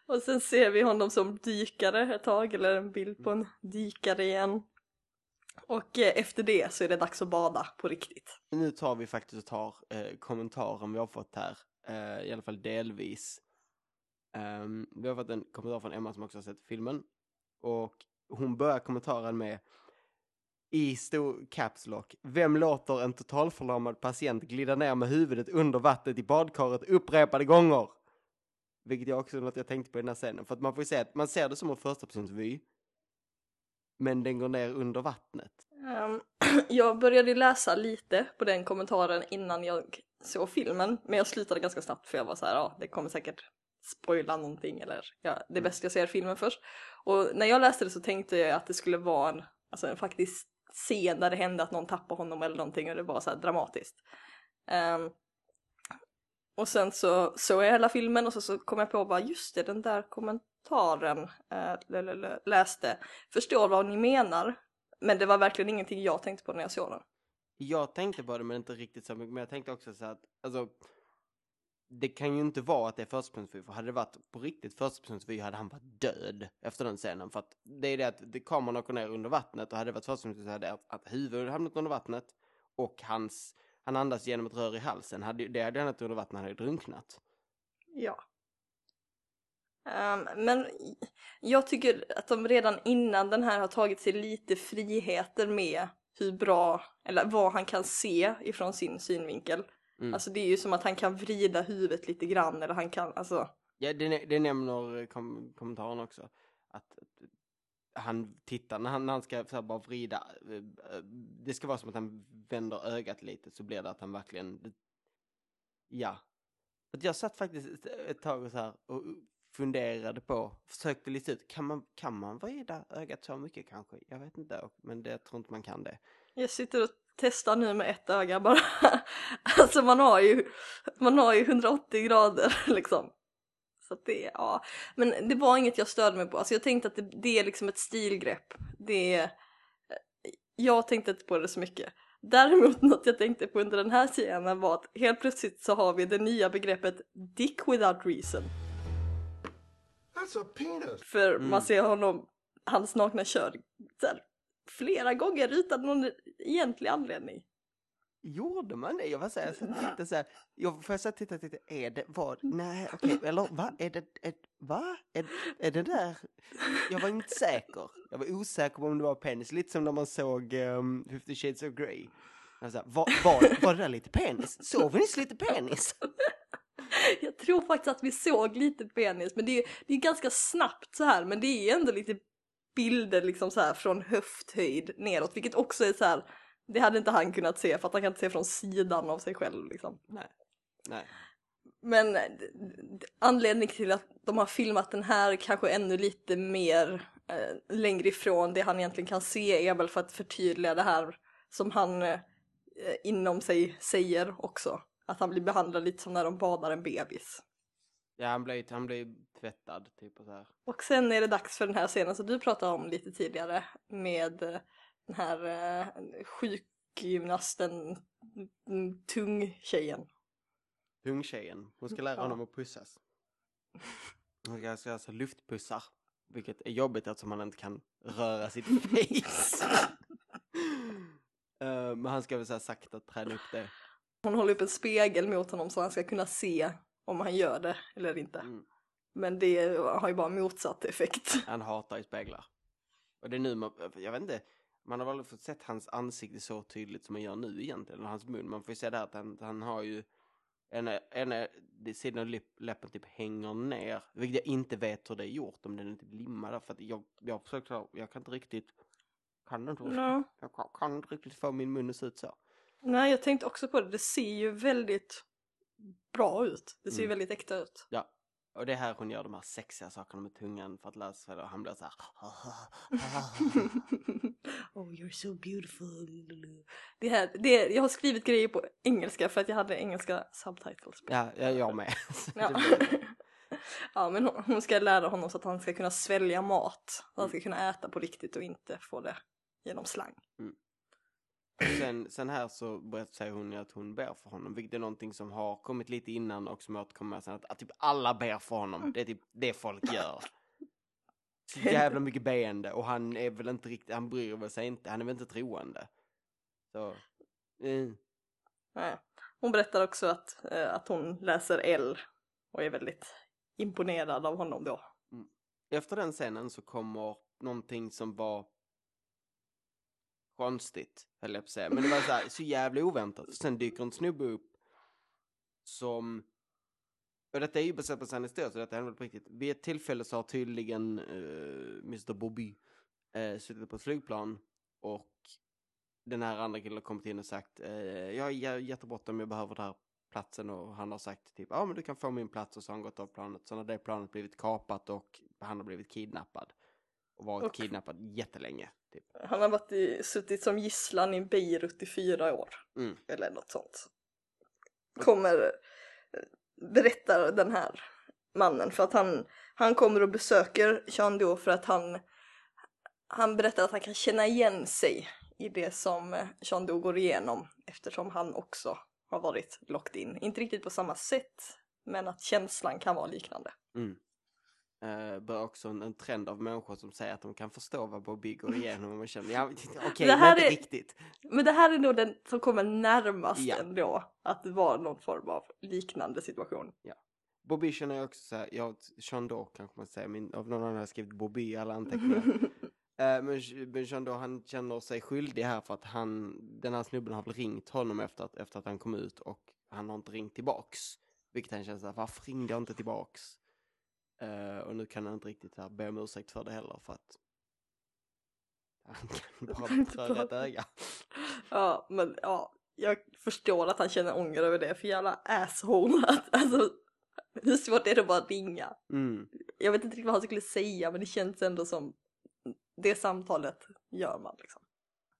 Och sen ser vi honom som dykare ett tag, eller en bild på en dykare igen. Och eh, efter det så är det dags att bada på riktigt. Nu tar vi faktiskt och tar eh, kommentaren vi har fått här. Eh, I alla fall delvis. Ehm, vi har fått en kommentar från Emma som också har sett filmen. Och hon börjar kommentaren med i stor caps lock. Vem låter en totalförlamad patient glida ner med huvudet under vattnet i badkaret upprepade gånger? Vilket jag också är något jag tänkte på i den här scenen. För att man får ju säga att man ser det som en första persons vy. Men den går ner under vattnet. Ehm, jag började läsa lite på den kommentaren innan jag såg filmen, men jag slutade ganska snabbt för jag var så här, ja, det kommer säkert spoila någonting eller ja, det är bäst jag ser filmen först. Och när jag läste det så tänkte jag att det skulle vara en, alltså en faktisk scen där det hände att någon tappade honom eller någonting och det var så här dramatiskt. Um, och sen så såg jag hela filmen och så, så kom jag på bara just det, den där kommentaren uh, läste. Förstår vad ni menar, men det var verkligen ingenting jag tänkte på när jag såg den. Jag tänkte på det men inte riktigt så mycket. Men jag tänkte också så att, alltså, det kan ju inte vara att det är förstapersonsvy. För hade det varit på riktigt förstapersonsvy hade han varit död efter den scenen. För att det är det att det, kameran åker ner under vattnet och hade det varit förstapersonsvy så hade att, att huvudet hamnat under vattnet och hans, han andas genom ett rör i halsen. Hade, det hade hamnat under vattnet, han hade ju drunknat. Ja. Um, men jag tycker att de redan innan den här har tagit sig lite friheter med hur bra, eller vad han kan se ifrån sin synvinkel. Mm. Alltså det är ju som att han kan vrida huvudet lite grann eller han kan, alltså Ja, det, det nämner kom, kommentaren också. Att, att han tittar, när han, när han ska så bara vrida, eh, eh, det ska vara som att han vänder ögat lite så blir det att han verkligen, ja. Att jag satt faktiskt ett, tag och så här och funderade på, försökte lista ut, kan man, kan man vrida ögat så mycket kanske? Jag vet inte, men det jag tror inte man kan det. Jag sitter och testar nu med ett öga bara. alltså man har ju, man har ju 180 grader liksom. Så att det, ja. Men det var inget jag störde mig på. Alltså jag tänkte att det, det är liksom ett stilgrepp. Det är, jag tänkte inte på det så mycket. Däremot något jag tänkte på under den här scenen var att helt plötsligt så har vi det nya begreppet dick without reason. That's a penis. För Mm. man ser honom, hans nakna kön, så här, flera gånger utan någon egentlig anledning. Gjorde man det? Jag var så här, satt och tittade så här, jag, för jag satt och tittade och tittade, är det, vad, nej, okej, eller va, är det, är, va, är, är det där? Jag var inte säker. Jag var osäker på om det var penis, lite som när man såg um, 50 shades of Grey. Jag var, så var, var, var det där lite penis? Såg vi nyss lite penis? Jag tror faktiskt att vi såg lite penis, men det är, det är ganska snabbt så här, men det är ändå lite bilder liksom så här från höfthöjd neråt, vilket också är så här, det hade inte han kunnat se för att han kan inte se från sidan av sig själv liksom. Nej. Nej. Men d- anledningen till att de har filmat den här kanske ännu lite mer eh, längre ifrån det han egentligen kan se är väl för att förtydliga det här som han eh, inom sig säger också. Att han blir behandlad lite som när de badar en bebis. Ja, han blev, han blev tvättad, typ och så här. Och sen är det dags för den här scenen som du pratade om lite tidigare med eh, den här eh, sjukgymnasten, mm, tung tjejen. Pungtjejen. Hon ska lära Ja. honom att pussas. Hon ska ska alltså luftpussar. Vilket är jobbigt eftersom han inte kan röra sitt face. Eh, men han ska väl så här sakta träna upp det. Hon håller upp en spegel mot honom så han ska kunna se om han gör det eller inte. Mm. Men det har ju bara motsatt effekt. Han hatar ju speglar. Och det är nu man, jag vet inte, man har aldrig fått sett hans ansikte så tydligt som man gör nu egentligen, och hans mun. Man får ju se där att han, han har ju, ena, ena sidan av läpp, läppen typ hänger ner, vilket jag inte vet hur det är gjort, om den är typ limmad för att jag, jag försökt, jag kan inte riktigt, kan inte, No. jag kan, kan inte riktigt få min mun att se ut så. Nej, jag tänkte också på det. Det ser ju väldigt bra ut. Det ser ju Mm. väldigt äkta ut. Ja. Och det är här hon gör de här sexiga sakerna med tungan för att läsa sig och han blir så här. oh, you're so beautiful. Det här, det, jag har skrivit grejer på engelska för att jag hade engelska subtitles. på. Ja, jag, jag med. Ja. ja, men hon, hon ska lära honom så att han ska kunna svälja mat. Så han ska kunna äta på riktigt och inte få det genom slang. Sen, sen här så berättar säger hon ju att hon ber för honom, vilket är någonting som har kommit lite innan och som återkommer sen att, att typ alla ber för honom. Det är typ det folk gör. Så jävla mycket beende och han är väl inte riktigt, han bryr väl sig inte, han är väl inte troende. Så, mm. Nej. Hon berättar också att, eh, att hon läser L och är väldigt imponerad av honom då. Efter den scenen så kommer någonting som var konstigt, höll jag på att säga. Men det var så, här, så jävla oväntat. Sen dyker en snubbe upp som... Och detta är ju baserat på sann historia, så detta hände väl på riktigt. Vid ett tillfälle så har tydligen eh, uh, Mr Bobby uh, suttit på ett flygplan och den här andra killen har kommit in och sagt uh, jag är jättebråttom, jag behöver den här platsen och han har sagt typ ja men du kan få min plats och så har han gått av planet. Så när det planet blivit kapat och han har blivit kidnappad. Och varit Och- kidnappad jättelänge. Typ. Han har varit i, suttit som gisslan i Beirut i fyra år. Mm. Eller något sånt. Kommer, eh, berättar den här mannen för att han, han kommer och besöker Jean Do för att han, han berättar att han kan känna igen sig i det som eh, Jean Do går igenom eftersom han också har varit locked in. Inte riktigt på samma sätt men att känslan kan vara liknande. Mm. Uh, börjar också en, en trend av människor som säger att de kan förstå vad Bobby går igenom och man känner, ja okej, Det här men inte är- riktigt. Men det här är nog den som kommer närmast Ja. ändå att vara någon form av liknande situation. Bobby känner jag också såhär, jag, Sean Daw kanske man säger, min, av någon annan har jag skrivit Bobby i alla anteckningar. Eh, men, men Sean Daw, han känner sig skyldig här för att han, den här snubben har väl ringt honom efter att, efter att han kom ut och han har inte ringt tillbaks. Vilket han känner såhär, varför ringde jag inte tillbaks? Eh, och nu kan han inte riktigt här, be om ursäkt för det heller för att han kan bara tröra ett öga. Ja, men ja, jag förstår att han känner ånger över det, för jävla asshole. Alltså, hur svårt är det att bara ringa? Mm. Jag vet inte riktigt vad han skulle säga, men det känns ändå som det samtalet gör man liksom.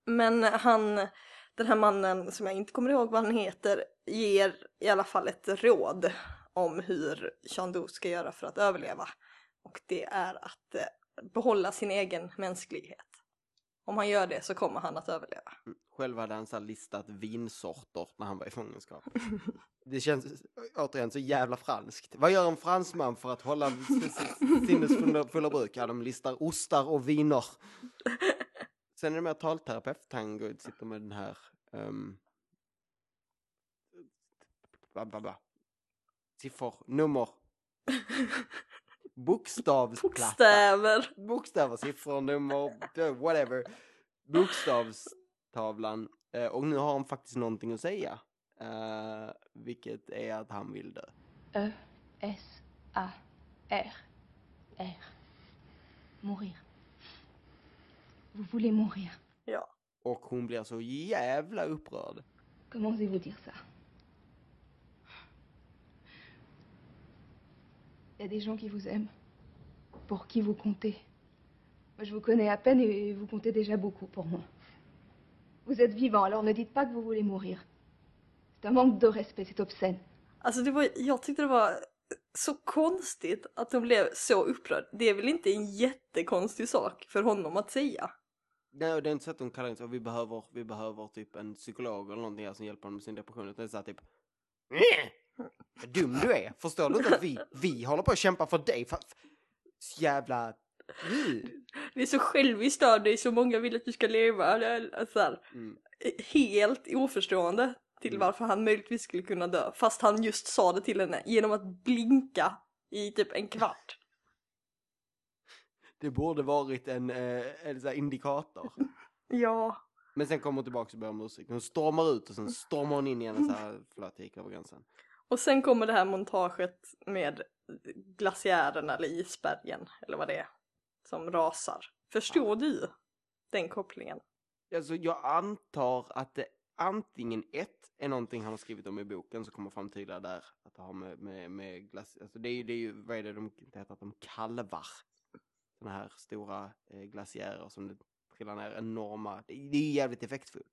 Men han, den här mannen som jag inte kommer ihåg vad han heter, ger i alla fall ett råd om hur Chandu ska göra för att överleva. Och det är att eh, behålla sin egen mänsklighet. Om han gör det så kommer han att överleva. Mm, själv hade han så listat vinsorter när han var i fångenskap. Det känns återigen så jävla franskt. Vad gör en fransman för att hålla sinnesfulla bruk? Ja, de listar ostar och viner. Sen är det mer talterapeut. Han sitter med den här... Ehm, um, ba, ba, ba. Siffror, nummer, bokstavsplatta. Bokstäver! Bokstäver, siffror, nummer, whatever. Bokstavstavlan. Eh, och nu har han faktiskt någonting att säga. Eh, vilket är att han vill dö. E, S, A, R, R. Mourir. Vous voulez mourir. Ja. Och hon blir så jävla upprörd. Comment osez-vous dire ça Il y a des gens qui vous aiment, pour qui vous comptez. Moi, je vous connais à peine et vous comptez déjà beaucoup pour moi. Vous êtes vivant, alors ne dites pas que vous voulez mourir. C'est un manque de respect, c'est obscène. Alltså det var, jag tyckte det var så konstigt att hon blev så upprörd. Det är väl inte en jättekonstig sak för honom att säga? Nej, det är inte så att de kallar in så, vi behöver, vi behöver typ en psykolog eller någonting här som hjälper honom med sin depression. Utan det är så här typ, "Nä, vad dum du är. Förstår du inte att vi, vi håller på att kämpa för dig? Fan, så jävla... Mm. Det är så själviskt av dig, så många vill att du ska leva. Alltså här, Mm. helt oförstående till Mm. varför han möjligtvis skulle kunna dö. Fast han just sa det till henne genom att blinka i typ en kvart. Det borde varit en, eh, en så indikator. Ja. Men sen kommer hon tillbaka och ber om ursäkt. Hon stormar ut och sen stormar hon in igen och så här, gick över gränsen. Och sen kommer det här montaget med glaciären eller isbergen eller vad det är som rasar. Förstår du den kopplingen? Alltså jag antar att det antingen ett är någonting han har skrivit om i boken som kommer fram tydligare där. Att det har med, med, med glaciärer, alltså det är ju, det är ju, vad är det de, det heter att de kalvar. Sådana här stora eh, glaciärer som det trillar ner enorma, det, det är ju jävligt effektfullt.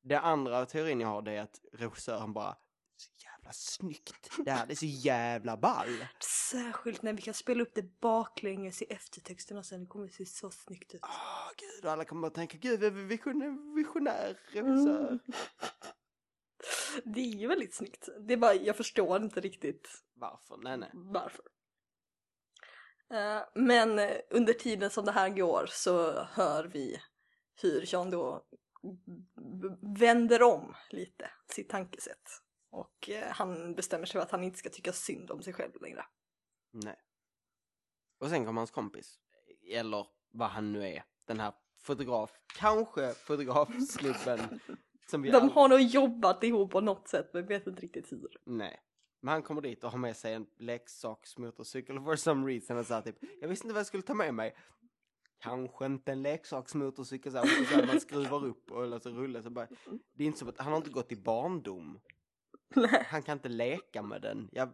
Det andra teorin jag har det är att regissören bara, så jävla snyggt, det här det är så jävla ball. Särskilt när vi kan spela upp det baklänges i eftertexterna sen, det kommer se så snyggt ut. Åh gud, och alla kommer att tänka, gud vad visionär, visionär regissör. Mm. Det är ju väldigt snyggt. Det är bara, jag förstår inte riktigt Varför? Nej nej. varför. Eh, Men under tiden som det här går så hör vi hur Jean då vänder om lite sitt tankesätt. Och eh, han bestämmer sig för att han inte ska tycka synd om sig själv längre. Nej. Och sen kommer hans kompis, eller vad han nu är, den här fotograf, kanske fotografsnubben som vi De all- har nog jobbat ihop på något sätt men vet inte riktigt hur. Nej. Men han kommer dit och har med sig en leksaksmotorcykel for some reason och så här typ, jag visste inte vad jag skulle ta med mig. Kanske inte en leksaksmotorcykel så här, och så här man skruvar upp och eller så rullar så bara. Det är inte som att han har inte gått i barndom. Nej, Han kan inte leka med den. Jag,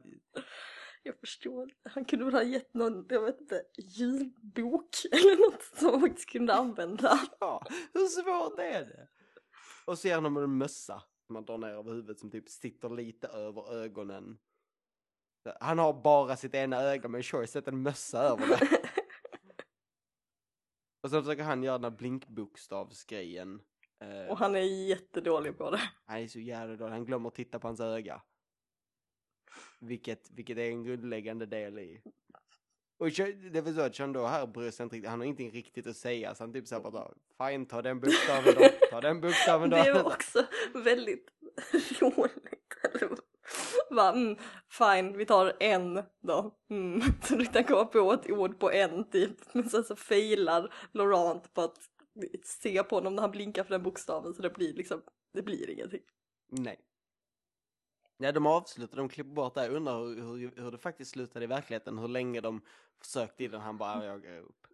jag förstår. Han kunde väl ha gett någon, jag vet inte, ljudbok eller något som man faktiskt kunde använda. Ja, hur svårt är det? Och så ger han honom en mössa som man drar ner över huvudet som typ sitter lite över ögonen. Han har bara sitt ena öga men sure, sätt en mössa över det. Och så försöker han göra den här blinkbokstavsgrejen. Eh, Och han är jättedålig på det. Han är så jävla dålig, han glömmer att titta på hans öga. Vilket, vilket är en grundläggande del i. Och Ch- det är väl så att Chandor här bryr sig inte riktigt, han har ingenting riktigt att säga så han typ såhär bara Fine, ta den bokstaven då, ta den bokstaven då. Det var också väldigt roligt. Va, mm, fine, vi tar en då. Mm. Så du kan komma på ett ord på en typ. Men sen så failar Laurent på att se på honom när han blinkar för den bokstaven så det blir liksom, det blir ingenting. Nej. Ja, de avslutar, de klipper bort det här, undrar hur, hur, hur det faktiskt slutade i verkligheten, hur länge de försökte i den, han bara, jag går upp.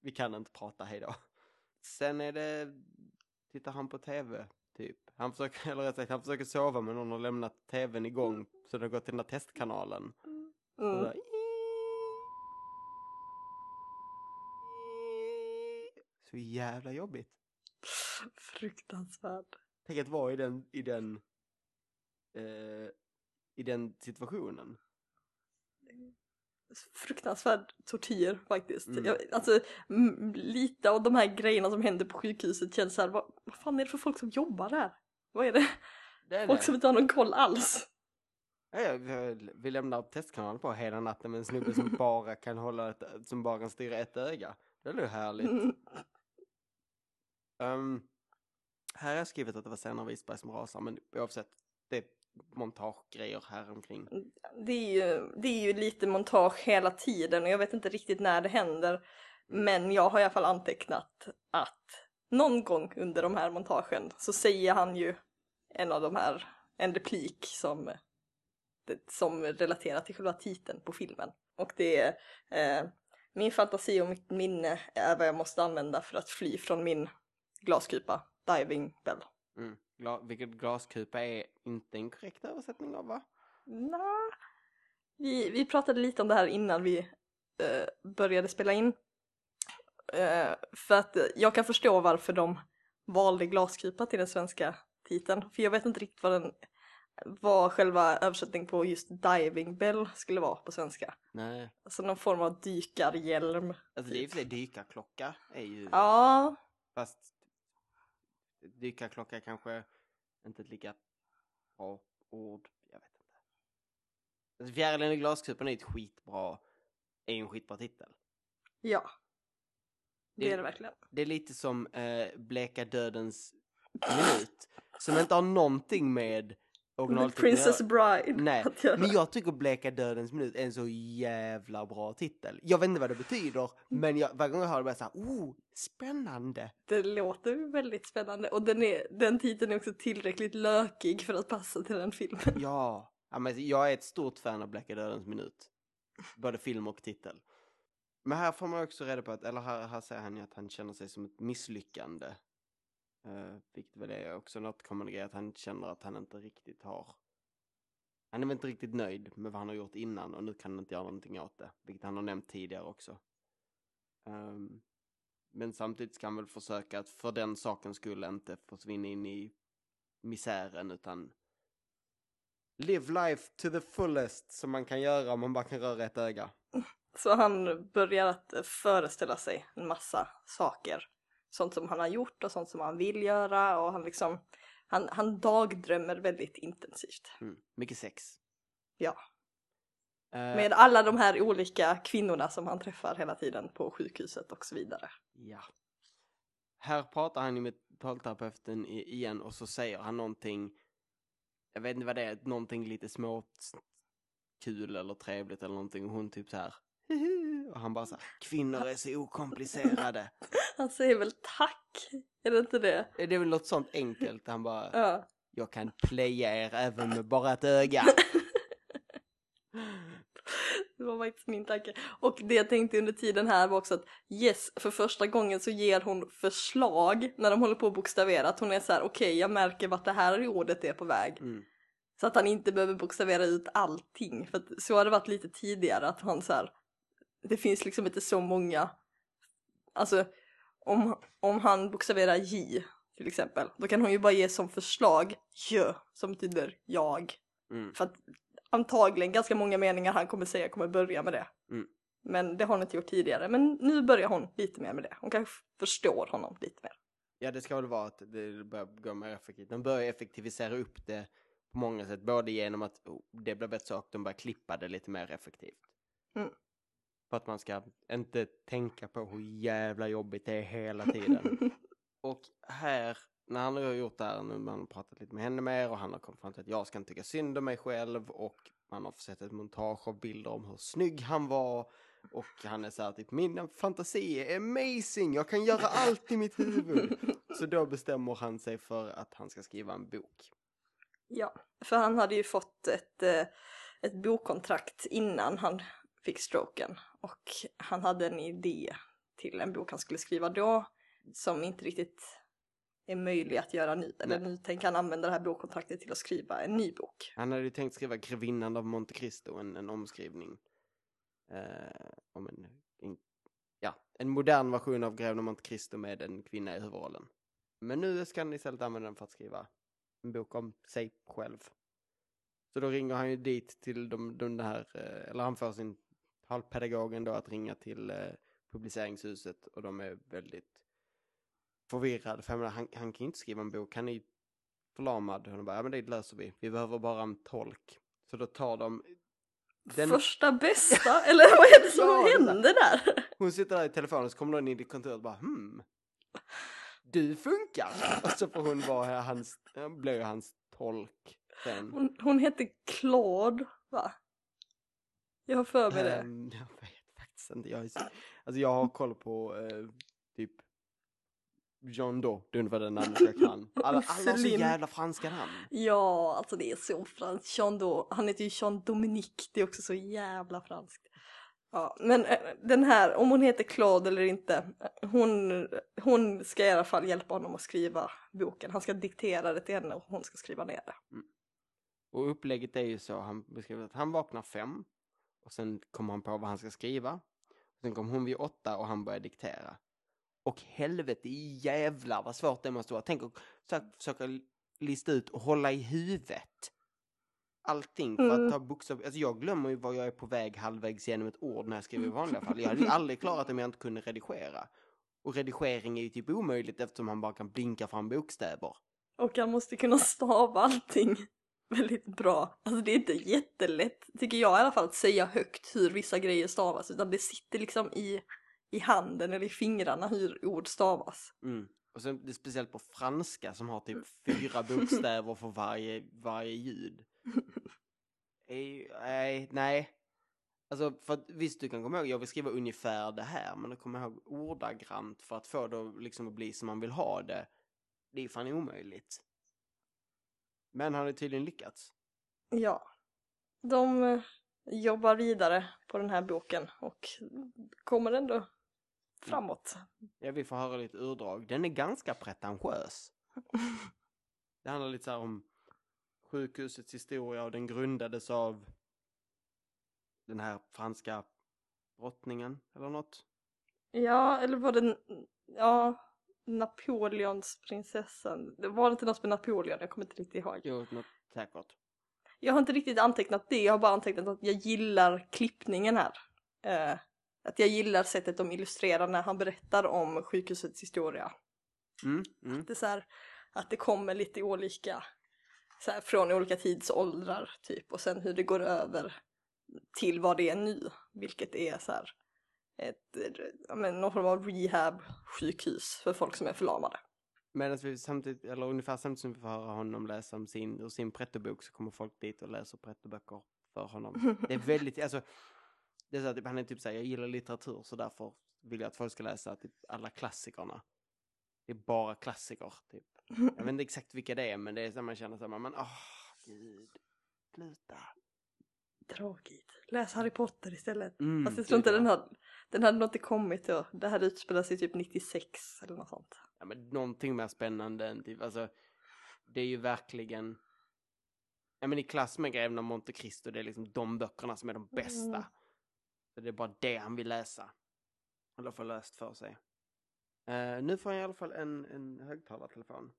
Vi kan inte prata, hejdå. Sen är det, tittar han på tv, typ. Han försöker, eller rätt sagt, han försöker sova men någon har lämnat tvn igång, så den har gått till den där testkanalen. Och Mm. Så jävla jobbigt. Fruktansvärt. Tänk att vara i den, i den, eh, i den situationen. Fruktansvärd tortyr faktiskt. Mm. Jag, alltså lite av de här grejerna som händer på sjukhuset känns så här, vad, vad fan är det för folk som jobbar där? Vad är det? Det är Folk det. som inte har någon koll alls. Vi- lämnar testkanalen på hela natten med en snubbe som bara kan hålla ett, som bara kan styra ett öga. Det är nog härligt. Mm. Um, här har jag skrivit att det var senare av Isberg som rasar, men oavsett, det är montagegrejer här omkring. Mm, det är, ju, det är ju lite montage hela tiden och jag vet inte riktigt när det händer. Men jag har i alla fall antecknat att någon gång under de här montagen så säger han ju en av de här, en replik som, som relaterar till själva titeln på filmen. Och det är eh, min fantasi och mitt minne är vad jag måste använda för att fly från min glaskupa, Diving Bell. Mm. Gla, vilket glaskupa är inte en korrekt översättning av va? Nja, vi, vi pratade lite om det här innan vi eh, började spela in. Eh, för att jag kan förstå varför de valde glaskupa till den svenska titeln. För jag vet inte riktigt vad den vad själva översättning på just diving bell skulle vara på svenska. Nej. Alltså någon form av dykarhjälm. Alltså det är i och för sig dykarklocka är ju... Ja, Fast dykarklocka kanske inte ett lika bra ord. Jag vet inte. Alltså, Fjärilen i glaskupan är ett skitbra, är en skitbra titel. Ja. Det Det- är det verkligen. Det är lite som eh, Bleka dödens minut. Som inte har någonting med originaltiteln Princess. Bride. Nej, men jag tycker Bleka dödens minut är en så jävla bra titel. Jag vet inte vad det betyder, men jag, varje gång jag hör det blir jag såhär, oh, spännande. Det låter väldigt spännande och den, är, den titeln är också tillräckligt lökig för att passa till den filmen. Ja, ja men jag är ett stort fan av Bleka dödens minut. Både film och titel. Men här får man också reda på att, eller här, här säger han ju att han känner sig som ett misslyckande. Eh, uh, vilket väl är också något kommande grej, att han känner att han inte riktigt har... Han är väl inte riktigt nöjd med vad han har gjort innan och nu kan han inte göra någonting åt det. Vilket han har nämnt tidigare också. Um, men samtidigt ska han väl försöka att för den saken skulle inte försvinna in i misären utan live life to the fullest som man kan göra om man bara kan röra ett öga. Så han börjar att föreställa sig en massa saker. Sånt som han har gjort och sånt som han vill göra och han liksom han, han dagdrömmer väldigt intensivt. Mm. Mycket sex. Ja. Eh, Med alla de här olika kvinnorna som han träffar hela tiden på sjukhuset och så vidare. Ja. Här pratar han ju med talterapeuten igen och så säger han någonting, jag vet inte vad det är, någonting lite små kul eller trevligt eller någonting och hon typ så här och han bara så här, kvinnor är så okomplicerade. Han säger väl tack? Är det inte det? det är väl något sånt enkelt, han bara, Ja. jag kan playa er även med bara ett öga. Det var faktiskt min tanke. Och det jag tänkte under tiden här var också att yes, för första gången så ger hon förslag när de håller på att bokstavera. Att hon är så här: okej jag märker vart det här ordet är på väg. Mm. Så att han inte behöver bokstavera ut allting. För att så har det varit lite tidigare att han så här, det finns liksom inte så många, alltså om, om han bokstaverar J till exempel, då kan hon ju bara ge som förslag Jö, som betyder jag. Mm. För att antagligen ganska många meningar han kommer säga kommer börja med det. Mm. Men det har hon inte gjort tidigare. Men nu börjar hon lite mer med det. Hon kanske förstår honom lite mer. Ja, det ska väl vara att det börjar gå mer effektivt. De börjar effektivisera upp det på många sätt, både genom att oh, det blir bättre sak, de börjar klippa det lite mer effektivt. Mm. För att man ska inte tänka på hur jävla jobbigt det är hela tiden. och här, när han har gjort det här, nu man har pratat lite med henne mer och han har kommit fram till att jag ska inte tycka synd om mig själv och man har sett ett montage av bilder om hur snygg han var och han är så här typ min fantasi är amazing, jag kan göra allt i mitt huvud. Så då bestämmer han sig för att han ska skriva en bok. Ja, för han hade ju fått ett, eh, ett bokkontrakt innan han fick stroken och han hade en idé till en bok han skulle skriva då som inte riktigt är möjlig att göra nu. Eller nu tänker han använda det här bokkontraktet till att skriva en ny bok. Han hade ju tänkt skriva Grevinnan av Monte Cristo, en, en omskrivning. Eh, om en, en, ja, en modern version av Greven av Monte Cristo med en kvinna i huvudrollen. Men nu ska han istället använda den för att skriva en bok om sig själv. Så då ringer han ju dit till de, de här, eh, eller han får sin halvpedagogen då att ringa till eh, publiceringshuset och de är väldigt förvirrade. För menar, han, han kan ju inte skriva en bok, han är ju förlamad. Och de bara, ja men det löser vi, vi behöver bara en tolk. Så då tar de den, Första bästa, eller vad är det som det där. hände där? hon sitter där i telefonen så kommer någon in i kontoret och bara hmm. Du funkar! Och så får hon vara hans, blir hans tolk sen. Hon, hon hette Claude, va? Jag har för mig det. Ehm, jag vet faktiskt inte. Jag, är så, alltså jag har koll på eh, typ John Doe, det är ungefär den namnet jag kan. Alla, alla har så jävla franska namn. Ja, alltså det är så franskt. Jean Do, han heter ju Jean Dominique, det är också så jävla franskt. Ja, men eh, den här, om hon heter Claude eller inte, hon, hon ska i alla fall hjälpa honom att skriva boken. Han ska diktera det till henne och hon ska skriva ner det. Och upplägget är ju så, han beskriver att han vaknar fem och sen kommer han på vad han ska skriva. Sen kommer hon vid åtta och han börjar diktera. Och helvete jävlar vad svårt det måste vara. Tänk att försöka, lista ut och hålla i huvudet. Allting för Mm. att ta bokstav. Alltså jag glömmer ju var jag är på väg halvvägs genom ett ord när jag skriver i vanliga fall. Jag hade aldrig klarat det om jag inte kunde redigera. Och redigering är ju typ omöjligt eftersom han bara kan blinka fram bokstäver. Och han måste kunna stava allting väldigt bra. Alltså det är inte jättelätt, tycker jag i alla fall, att säga högt hur vissa grejer stavas. Utan det sitter liksom i, i handen eller i fingrarna hur ord stavas. Mm. Och sen det är speciellt på franska som har typ fyra bokstäver för varje, varje ljud. Ej, Nej, nej. Alltså för att visst du kan komma ihåg, jag vill skriva ungefär det här, men att komma ihåg ordagrant för att få det liksom att bli som man vill ha det, det är fan omöjligt. Men han har tydligen lyckats. Ja. De eh, jobbar vidare på den här boken och kommer ändå framåt. Ja, vi får höra lite urdrag. Den är ganska pretentiös. Det handlar lite så om sjukhusets historia och den grundades av den här franska drottningen eller något. Ja, eller var det, ja, Napoleons prinsessan. Det var inte något med Napoleon, jag kommer inte riktigt ihåg. Jo, något säkert. Jag har inte riktigt antecknat det, jag har bara antecknat att jag gillar klippningen här. Eh, att jag gillar sättet de illustrerar när han berättar om sjukhusets historia. Mm, mm. Det är så här, att det kommer lite olika, så här, från olika tidsåldrar typ och sen hur det går över till vad det är nu, vilket är så här ett, ja, men, någon form av rehab-sjukhus för folk som är förlamade. Medan vi samtidigt, eller ungefär samtidigt som vi får höra honom läsa om sin, ur sin prettobok så kommer folk dit och läser prettoböcker för honom. Det är väldigt, alltså, det är så att typ, han är typ såhär, jag gillar litteratur så därför vill jag att folk ska läsa typ alla klassikerna. Det är bara klassiker, typ. Jag vet inte exakt vilka det är, men det är så man känner såhär, man, åh, gud, sluta. Tråkigt. Läs Harry Potter istället. Mm, Fast jag tror inte den hade, den hade nog inte kommit då. Det här utspelar sig typ 96 eller något sånt. Ja, men någonting mer spännande än typ, alltså, det är ju verkligen, ja men i klass med Greven av Monte Cristo, det är liksom de böckerna som är de bästa. Mm. Så det är bara det han vill läsa. Eller få löst för sig. Eh, nu får han i alla fall en, en högtalartelefon.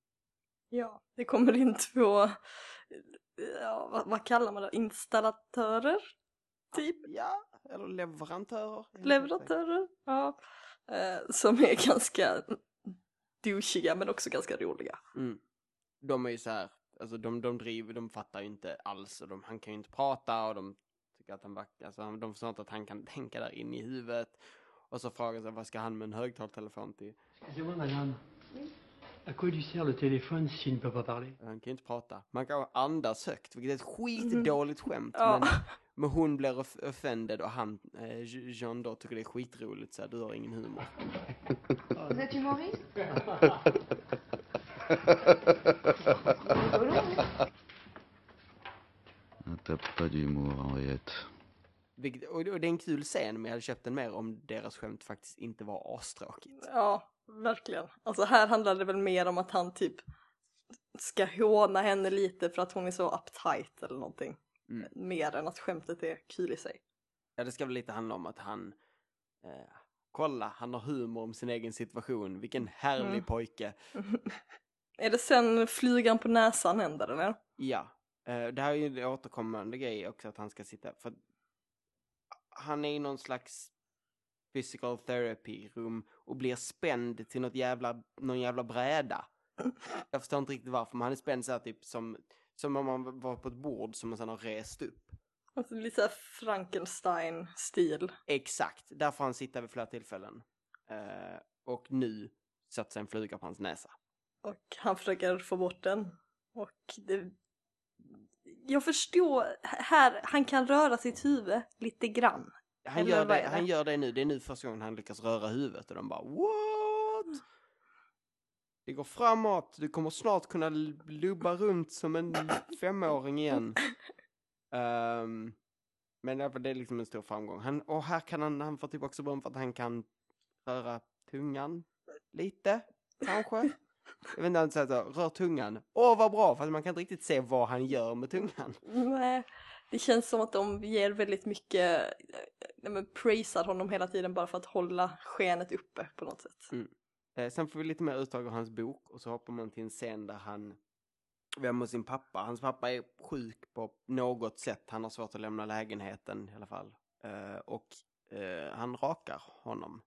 Ja, det kommer in två, ja, vad, vad kallar man det, installatörer? Typ? Ja, eller leverantörer. Leverantörer? Ja. Eh, som är ganska douchiga men också ganska roliga. Mm. De är ju så här, alltså de, de driver, de fattar ju inte alls och de, han kan ju inte prata och de tycker att han backar, alltså de förstår inte att han kan tänka där inne i huvudet. Och så frågar sig vad ska han med en högtalartelefon till? Madame. À quoi lui sert le téléphone s'il ne peut pas parler Han kan ju inte prata. Man kan andas högt, vilket är ett skitdåligt skämt. Ja. Men, men hon blir off- offended och han, eh, Jean då, tycker det är skitroligt så här, du har ingen humor. Vous êtes humoriste T'as pas d'humour, Henriette. Vilket, och, det- och det är en kul scen, men jag hade köpt den mer om deras skämt faktiskt inte var astråkigt. Ja, verkligen. Alltså här handlar det väl mer om att han typ ska håna henne lite för att hon är så uptight eller någonting. Mm. Mer än att skämtet är kul i sig. Ja, det ska väl lite handla om att han, eh, kolla, han har humor om sin egen situation. Vilken härlig Mm. pojke. Är det sen flygan på näsan händer eller? Ja, eh, det här är ju en återkommande grej också att han ska sitta, för han är i någon slags physical therapy room och blir spänd till något jävla, någon jävla bräda. Jag förstår inte riktigt varför, men han är spänd så här typ som, som om man var på ett bord som man sedan har rest upp. Alltså lite Frankenstein-stil. Exakt, där får han sitta vid flera tillfällen. Eh, och nu satt sig en fluga på hans näsa. Och han försöker få bort den. Och det... Jag förstår, här, han kan röra sitt huvud lite grann. Han Eller gör, det, det? han gör det nu, det är nu första gången han lyckas röra huvudet och de bara what? Det går framåt, du kommer snart kunna lubba runt som en femåring igen. Ehm, men det är liksom en stor framgång. Han, och här kan han, han får också beröm för att han kan röra tungan lite, kanske. Jag vet inte, han säger så, rör tungan. Åh vad bra, fast man kan inte riktigt se vad han gör med tungan. Nej, det känns som att de ger väldigt mycket, eh, nej men praisar honom hela tiden bara för att hålla skenet uppe på något sätt. Eh, sen får vi lite mer uttag ur hans bok och så hoppar man till en scen där han vi är med sin pappa. Hans pappa är sjuk på något sätt. Han har svårt att lämna lägenheten i alla fall. Eh, och eh, han rakar honom.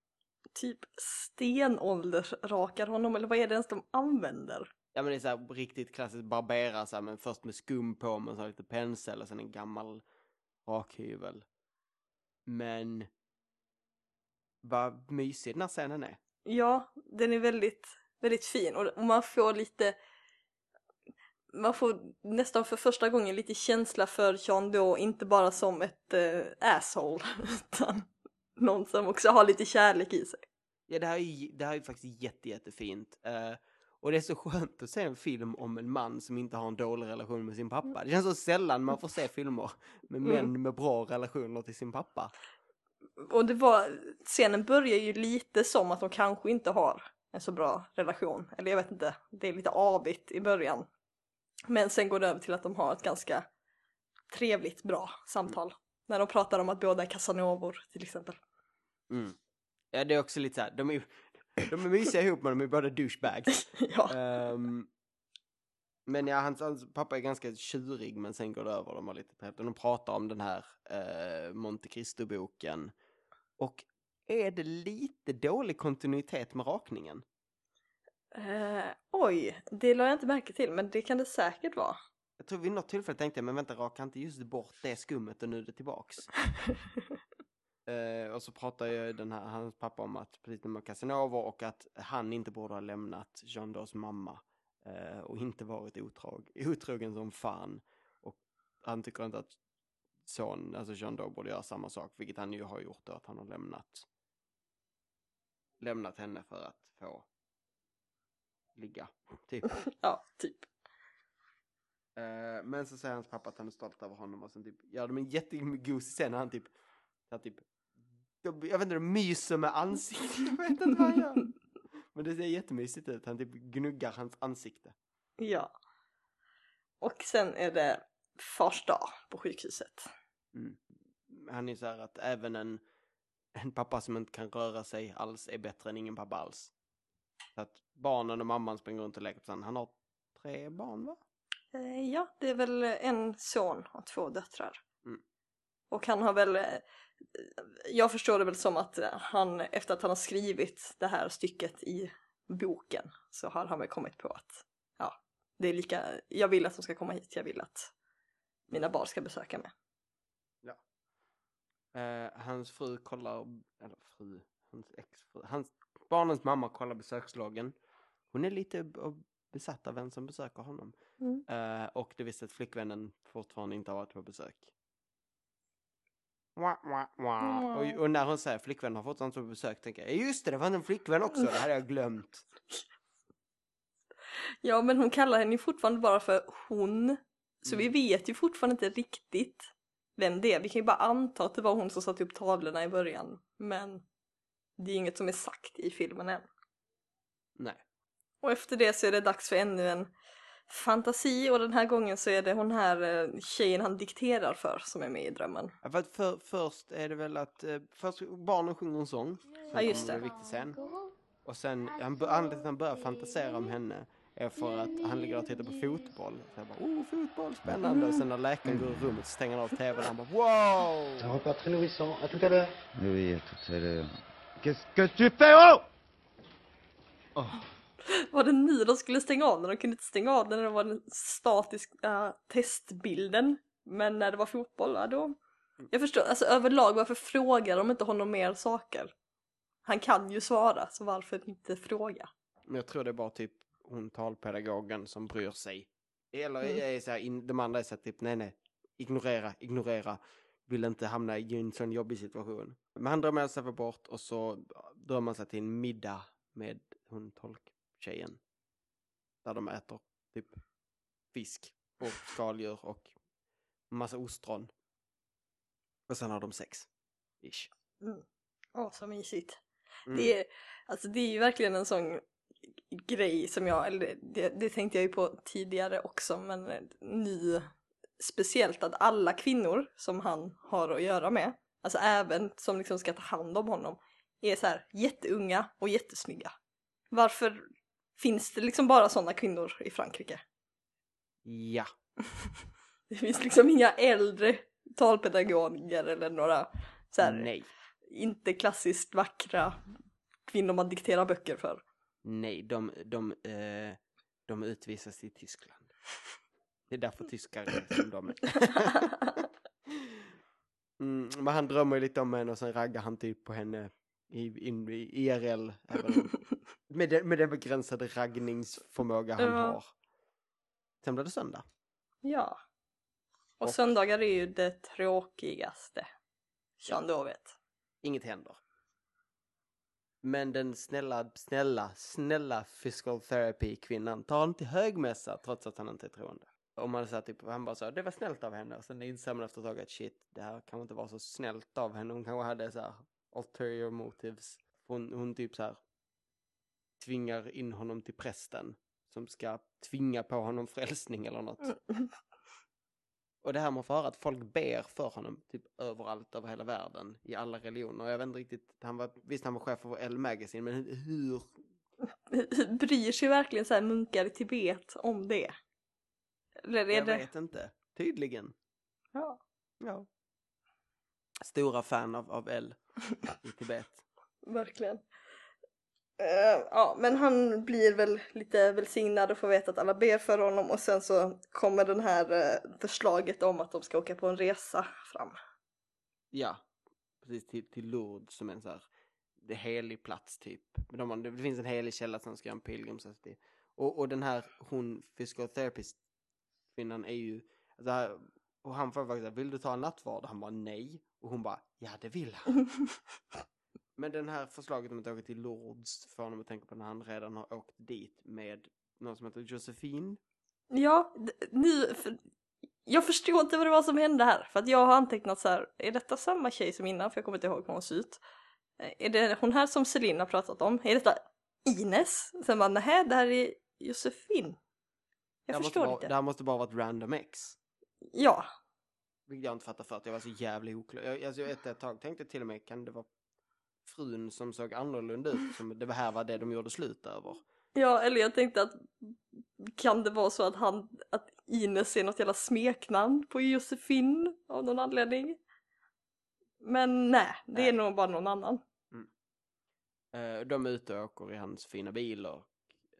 typ stenåldersrakar honom eller vad är det ens de använder? Ja men det är så här riktigt klassiskt barbera så här, men först med skum på men så lite pensel och sen en gammal rakhyvel. Men vad mysig den här scenen är. Ja, den är väldigt, väldigt fin och man får lite man får nästan för första gången lite känsla för Sean då, inte bara som ett eh, asshole, utan någon som också har lite kärlek i sig. Ja det här är, ju- det här är faktiskt jätte, jättefint. Eh, och det är så skönt att se en film om en man som inte har en dålig relation med sin pappa. Det känns så sällan man får se filmer med män Mm. med bra relationer till sin pappa. Och det var, scenen börjar ju lite som att de kanske inte har en så bra relation. Eller jag vet inte, det är lite avigt i början. Men sen går det över till att de har ett ganska trevligt, bra samtal. När de pratar om att båda är casanovor till exempel. Mm. Ja det är också lite så här, de är, de är mysiga ihop men de är båda douchebags. ja. Ehm, men ja, hans, hans pappa är ganska tjurig men sen går det över. De har lite. Och de pratar om den här uh, Monte Cristo-boken. Och är det lite dålig kontinuitet med rakningen? Eh, oj, det la jag inte märke till men det kan det säkert vara. Jag tror vid något tillfälle tänkte jag, men vänta, raka inte just bort det skummet och nu är det tillbaks. Eh, och så pratar ju den här, hans pappa om att precis med Casanova och att han inte borde ha lämnat Jean Daws mamma. eh, och inte varit otrog, otrogen som fan. Och han tycker inte att son, alltså Jean Doe borde göra samma sak, vilket han ju har gjort då, att han har lämnat lämnat henne för att få ligga, typ. ja, typ. Eh, men så säger hans pappa att han är stolt över honom och sen typ gör de en jättegosig scen när han typ, han typ jag vet inte, myser med ansiktet. Jag vet inte vad han gör. Men det ser jättemysigt ut. Han typ gnuggar hans ansikte. Ja. Och sen är det fars dag på sjukhuset. Mm. Han är så här att även en, en pappa som inte kan röra sig alls är bättre än ingen pappa alls. Så att barnen och mamman springer runt och leker tillsammans. Han har tre barn va? Eh, ja, det är väl en son och två döttrar. Och han har väl, eh, jag förstår det väl som att han, efter att han har skrivit det här stycket i boken, så har han väl kommit på att, ja, det är lika, jag vill att de ska komma hit, jag vill att mina barn ska besöka mig. Eh, hans fru kollar, eller fru, hans exfru, hans, barnens mamma kollar besöksloggen. Hon är lite besatt av vem som besöker honom. Mm. Eh, och det visste att flickvännen fortfarande inte har varit på besök. Wah, wah, wah. Och, och när hon säger flickvännen har inte varit på besök tänker jag, "Ja, just det, det var en flickvän också, det hade jag glömt. Ja, men hon kallar henne ju fortfarande bara för hon, så vi Mm. vet ju fortfarande inte riktigt vem det är. Vi kan ju bara anta att det var hon som satte upp tavlorna i början, men det är inget som är sagt i filmen än. Nej. Och efter det så är det dags för ännu en fantasi och den här gången så är det hon här eh, tjejen han dikterar för som är med i drömmen. Ja, För att för, först är det väl att, eh, först barnen sjunger en sång. Sen Ja, just det. Viktig scen. Och sen, han, anledningen till att han börjar fantisera om henne är för att han ligger och tittar på fotboll. Så jag bara, oh fotboll, spännande. Och sen när läkaren går ur rummet så stänger han av tvn och han bara, wow! Un repas très nourrissant. À tout à l'heure. Oui, à tout à l'heure. Qu'est-ce que tu fais Oh Var det nu de skulle stänga av den? De kunde inte stänga av den när det var den statiska testbilden. Men när det var fotboll, ja då... Jag förstår, alltså överlag varför frågar de inte honom mer saker? Han kan ju svara, så varför inte fråga? Men jag tror det är bara typ hon talpedagogen som bryr sig. Eller Mm. är så här, in, de andra är så här, typ, nej nej, ignorera, ignorera. Vill inte hamna i en sån jobbig situation. Men han drömmer sig för bort och så drömmer han sig till en middag med hon tolktjejen. Där de äter typ fisk och skaldjur och massa ostron. Och sen har de sex. Ish. Mm. Åh, så mysigt. Mm. Det, är, alltså, det är ju verkligen en sån grej som jag, eller det, det tänkte jag ju på tidigare också, men nu speciellt att alla kvinnor som han har att göra med, alltså även som liksom ska ta hand om honom, är så här jätteunga och jättesnygga. Varför finns det liksom bara sådana kvinnor i Frankrike? Ja. Det finns liksom inga äldre talpedagoger eller några så här, Nej. inte klassiskt vackra kvinnor man dikterar böcker för. Nej, de, de, eh, de utvisas till Tyskland. Det är därför tyskar är som de är. mm, men han drömmer lite om henne och sen raggar han typ på henne i, in, i IRL. Även, med, den, med den begränsade raggningsförmåga han Ja. har. Sen blir det söndag. Ja. Och, Och- söndagar är ju det tråkigaste. Som då vet. Inget händer. Men den snälla, snälla, snälla physical therapy kvinnan tar till högmässa trots att han inte är troende. Om man säger typ, han bara sa det var snällt av henne och sen inser man efter ett tag att shit, det här kanske inte var så snällt av henne. Hon kanske hade så här ulterior motives. Hon, hon typ så här tvingar in honom till prästen som ska tvinga på honom frälsning eller något. Och det här med att få höra att folk ber för honom typ överallt över hela världen i alla religioner. Jag vet inte riktigt, han var, visst han var chef för L Magazine men hur, Bryr sig verkligen så här munkar i Tibet om det? Eller är jag det... vet inte. Tydligen. Ja. Ja. Stora fan av, av L i Tibet. Verkligen. Eh, ja, men han blir väl lite välsignad och får veta att alla ber för honom och sen så kommer den här eh, förslaget om att de ska åka på en resa fram. Ja, precis till, till Lourdes som en så här, det helig plats typ. Men de, det finns en helig källa som ska göra en pilgrimsresa till. Och, och den här, hon, physical therapist kvinnan är ju, alltså, och han får faktiskt, vill du ta en nattvard? Han bara nej. Och hon bara, ja det vill han. Men den här förslaget om att åka till Lourdes får honom att tänka på när han redan har åkt dit med någon som heter Josefin. Ja, nu, för, jag förstår inte vad det var som hände här för att jag har antecknat så här, är detta samma tjej som innan? För jag kommer inte ihåg hur hon ser ut. Eh, Är det hon här som Celine har pratat om? Är detta Ines? Sen bara, nej det här är Josefin. Det Jag här förstår bara, inte. Det här måste bara varit random X. Ja, Vilket jag inte fattar för att jag var så jävla oklar. Jag, alltså, jag, ett tag tänkte till och med, kan det vara frun som såg annorlunda ut? Som det här var det de gjorde slut över. ja, eller jag tänkte att kan det vara så att han, att Ines är något jävla smeknamn på Josefin av någon anledning? Men nej, det är Nej. nog bara någon annan. Eh, de är ute och åker i hans fina bil och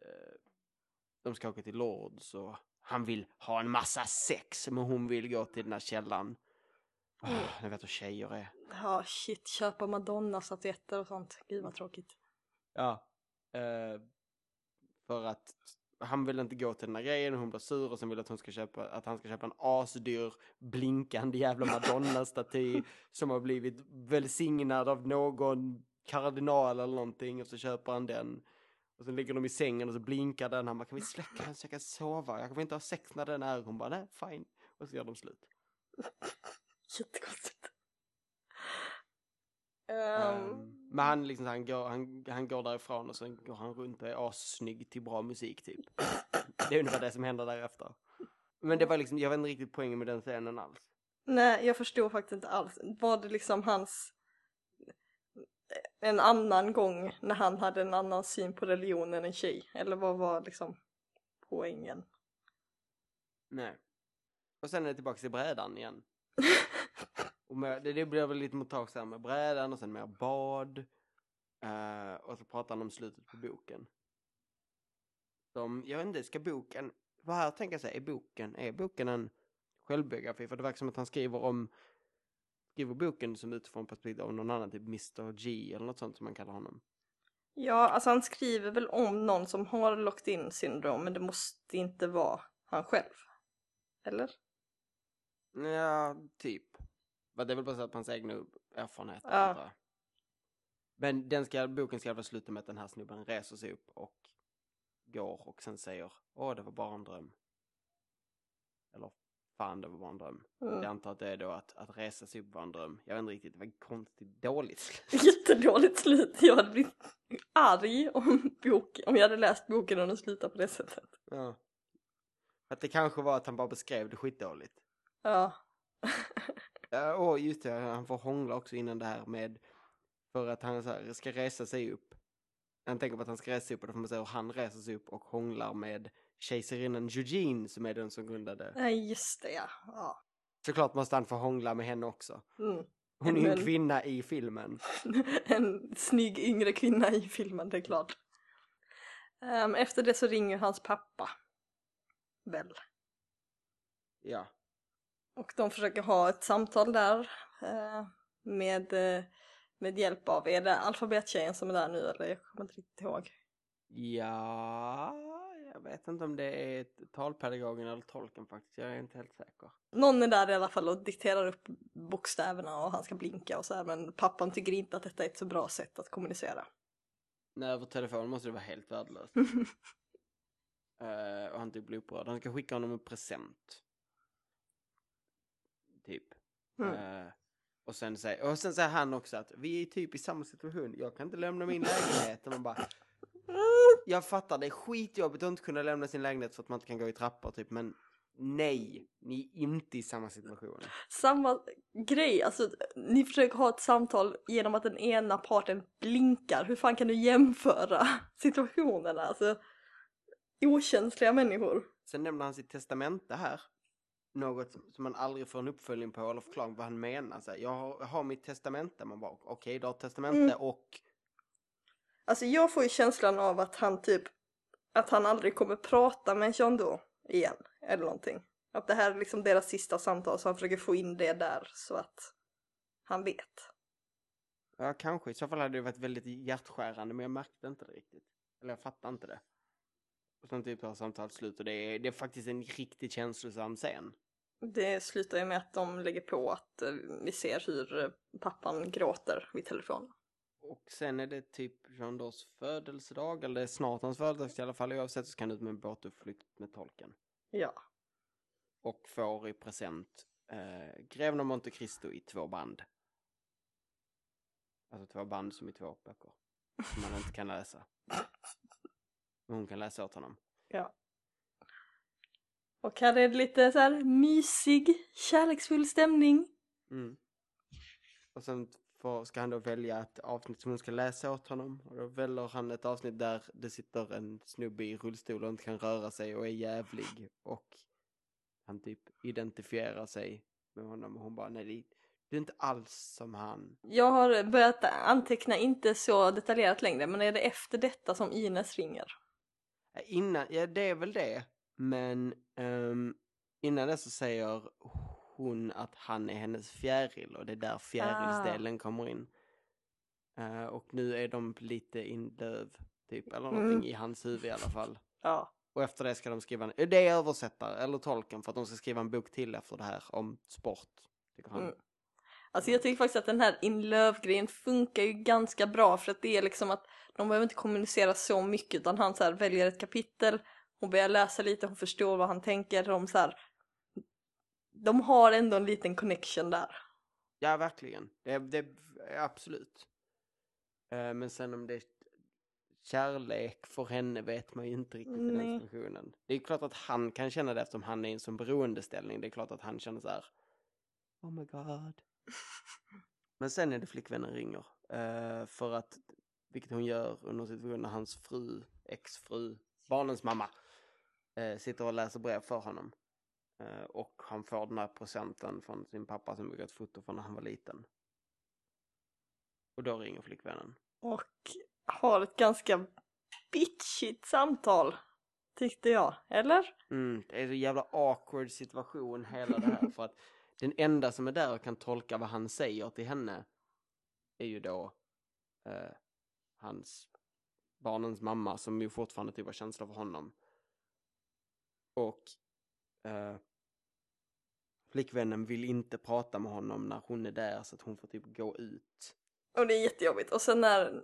eh, de ska åka till Lords och han vill ha en massa sex men hon vill gå till den här källan. Oh, jag vet hur tjejer är. Ja, shit, köpa Madonna-statyetter och sånt. Gud vad tråkigt. Ja. Eh, för att han vill inte gå till den här grejen och hon blir sur och sen vill att, hon ska köpa, att han ska köpa en asdyr blinkande jävla Madonna-staty som har blivit välsignad av någon kardinal eller någonting och så köper han den. Och så ligger de i sängen och så blinkar den. Han bara, kan vi släcka den så jag kan sova? Jag kan inte ha sex när den är. Hon bara, nej, fine. Och så gör de slut. Jättekonstigt. Um, men han, liksom, han, går, han, han går därifrån och sen går han runt och är assnygg till bra musik typ. Det är ungefär det som händer därefter. Men det var liksom, jag vet inte riktigt poängen med den scenen alls. nej, jag förstår faktiskt inte alls. Var det liksom hans en annan gång när han hade en annan syn på religion än en tjej? Eller vad var liksom poängen? Nej. Och sen är det tillbaka till brädan igen. Och med, det, det blir väl lite montage här med brädan och sen mer bad. Eh, och så pratar han om slutet på boken. Som, jag vet inte, ska boken, vad här tänker jag säga, är boken, är boken en självbiografi? För det verkar som att han skriver om, skriver boken som utifrån perspektiv av någon annan, typ Mr G eller något sånt som man kallar honom. Ja, alltså han skriver väl om någon som har locked in syndrom men det måste inte vara han själv. Eller? Ja, typ. Men det är väl baserat på hans egna erfarenheter. Ja. Men den ska, boken ska fall sluta med att den här snubben reser sig upp och går och sen säger Åh, det var bara en dröm. Eller fan, det var bara en dröm. Mm. Jag antar att det är då att, att resa sig upp var en dröm. Jag vet inte riktigt, det var konstigt dåligt slut. Jättedåligt slut. Jag hade blivit arg om, bok, om jag hade läst boken och den slutade på det sättet. Ja. Att det kanske var att han bara beskrev det skitdåligt. Ja. Ja, och just det, han får hångla också innan det här med för att han här, ska resa sig upp. Han tänker på att han ska resa sig upp och då får man se hur han reser sig upp och hånglar med kejsarinnan Eugene som är den som grundade. Nej, just det ja. ja. Såklart måste han få hångla med henne också. Mm. Hon är ju en kvinna i filmen. en snygg yngre kvinna i filmen, det är klart. Ehm, efter det så ringer hans pappa. Väl. Ja. Och de försöker ha ett samtal där eh, med, eh, med hjälp av, är det alfabettjejen som är där nu eller? Jag kommer inte riktigt ihåg. Ja, jag vet inte om det är talpedagogen eller tolken faktiskt. Jag är inte helt säker. Någon är där i alla fall och dikterar upp bokstäverna och han ska blinka och så här men pappan tycker inte att detta är ett så bra sätt att kommunicera. Nej, över telefon måste det vara helt värdelöst. Eh, och han typ blir upprörd. Han ska skicka honom en present. Typ. Mm. Eh, och, sen säger, och sen säger han också att vi är typ i samma situation. Jag kan inte lämna min lägenhet. Och man bara, jag fattar det är skitjobbigt att inte kunna lämna sin lägenhet för att man inte kan gå i trappor typ. Men nej, ni är inte i samma situation. Samma grej, alltså ni försöker ha ett samtal genom att den ena parten blinkar. Hur fan kan du jämföra situationerna? Alltså okänsliga människor. Sen nämner han sitt testamente här. Något som man aldrig får en uppföljning på eller förklaring vad han menar. Så här, jag, har, jag har mitt testamente. Man bara okej, du har ett testamente Mm. och Alltså jag får ju känslan av att han typ, att han aldrig kommer prata med John då igen. Eller någonting. Att det här är liksom deras sista samtal så han försöker få in det där så att han vet. Ja, kanske. I så fall hade det varit väldigt hjärtskärande, men jag märkte inte det riktigt. Eller jag fattar inte det. Och sen typ tar samtalet slut och det är, det är faktiskt en riktigt känslosam scen. Det slutar ju med att de lägger på att eh, vi ser hur eh, pappan gråter vid telefonen. Och sen är det typ Jean Dos födelsedag, eller snart hans födelsedag i alla fall. Oavsett så ska han ut med en båtutflykt med tolken. Ja. Och får i present eh, Greven av Monte Cristo i två band. Alltså två band som i två böcker. Som man inte kan läsa. Men hon kan läsa åt honom. Ja. Och här är det lite så här mysig, kärleksfull stämning. Mm. Och sen får, ska han då välja ett avsnitt som hon ska läsa åt honom. Och då väljer han ett avsnitt där det sitter en snubbe i rullstol och inte kan röra sig och är jävlig. Och han typ identifierar sig med honom och hon bara nej det- är inte alls som han. Jag har börjat anteckna inte så detaljerat längre men är det efter detta som Ines ringer? Innan, ja det är väl det. Men ehm, innan det så säger hon att han är hennes fjäril och det är där fjärilsdelen kommer in. Eh, och nu är de lite indöv typ eller Mm. någonting i hans huvud i alla fall. Ja. Och efter det ska de skriva en, det är översättare eller tolken för att de ska skriva en bok till efter det här om sport. Tycker han. Mm. Alltså jag tycker faktiskt att den här in love-grejen funkar ju ganska bra för att det är liksom att de behöver inte kommunicera så mycket utan han så här väljer ett kapitel, hon börjar läsa lite, hon förstår vad han tänker, de så här, de har ändå en liten connection där. Ja, verkligen. Det, det absolut. Eh, men sen om det är kärlek för henne vet man ju inte riktigt i den Nej. situationen. Det är klart att han kan känna det eftersom han är i en sån beroendeställning. Det är klart att han känner så här. Oh my god. Men sen är det flickvännen ringer. eh, för att, vilket hon gör under situationen när hans fru, exfru, barnens mamma, eh, sitter och läser brev för honom. Eh, och han får den här presenten från sin pappa som gjort ett foto från när han var liten. Och då ringer flickvännen. Och har ett ganska bitchigt samtal, tyckte jag. Eller? Mm, det är en jävla awkward situation hela det här för att den enda som är där och kan tolka vad han säger till henne är ju då eh, hans barnens mamma som ju fortfarande typ har känslor för honom. Och eh, flickvännen vill inte prata med honom när hon är där så att hon får typ gå ut. Och det är jättejobbigt. Och sen när,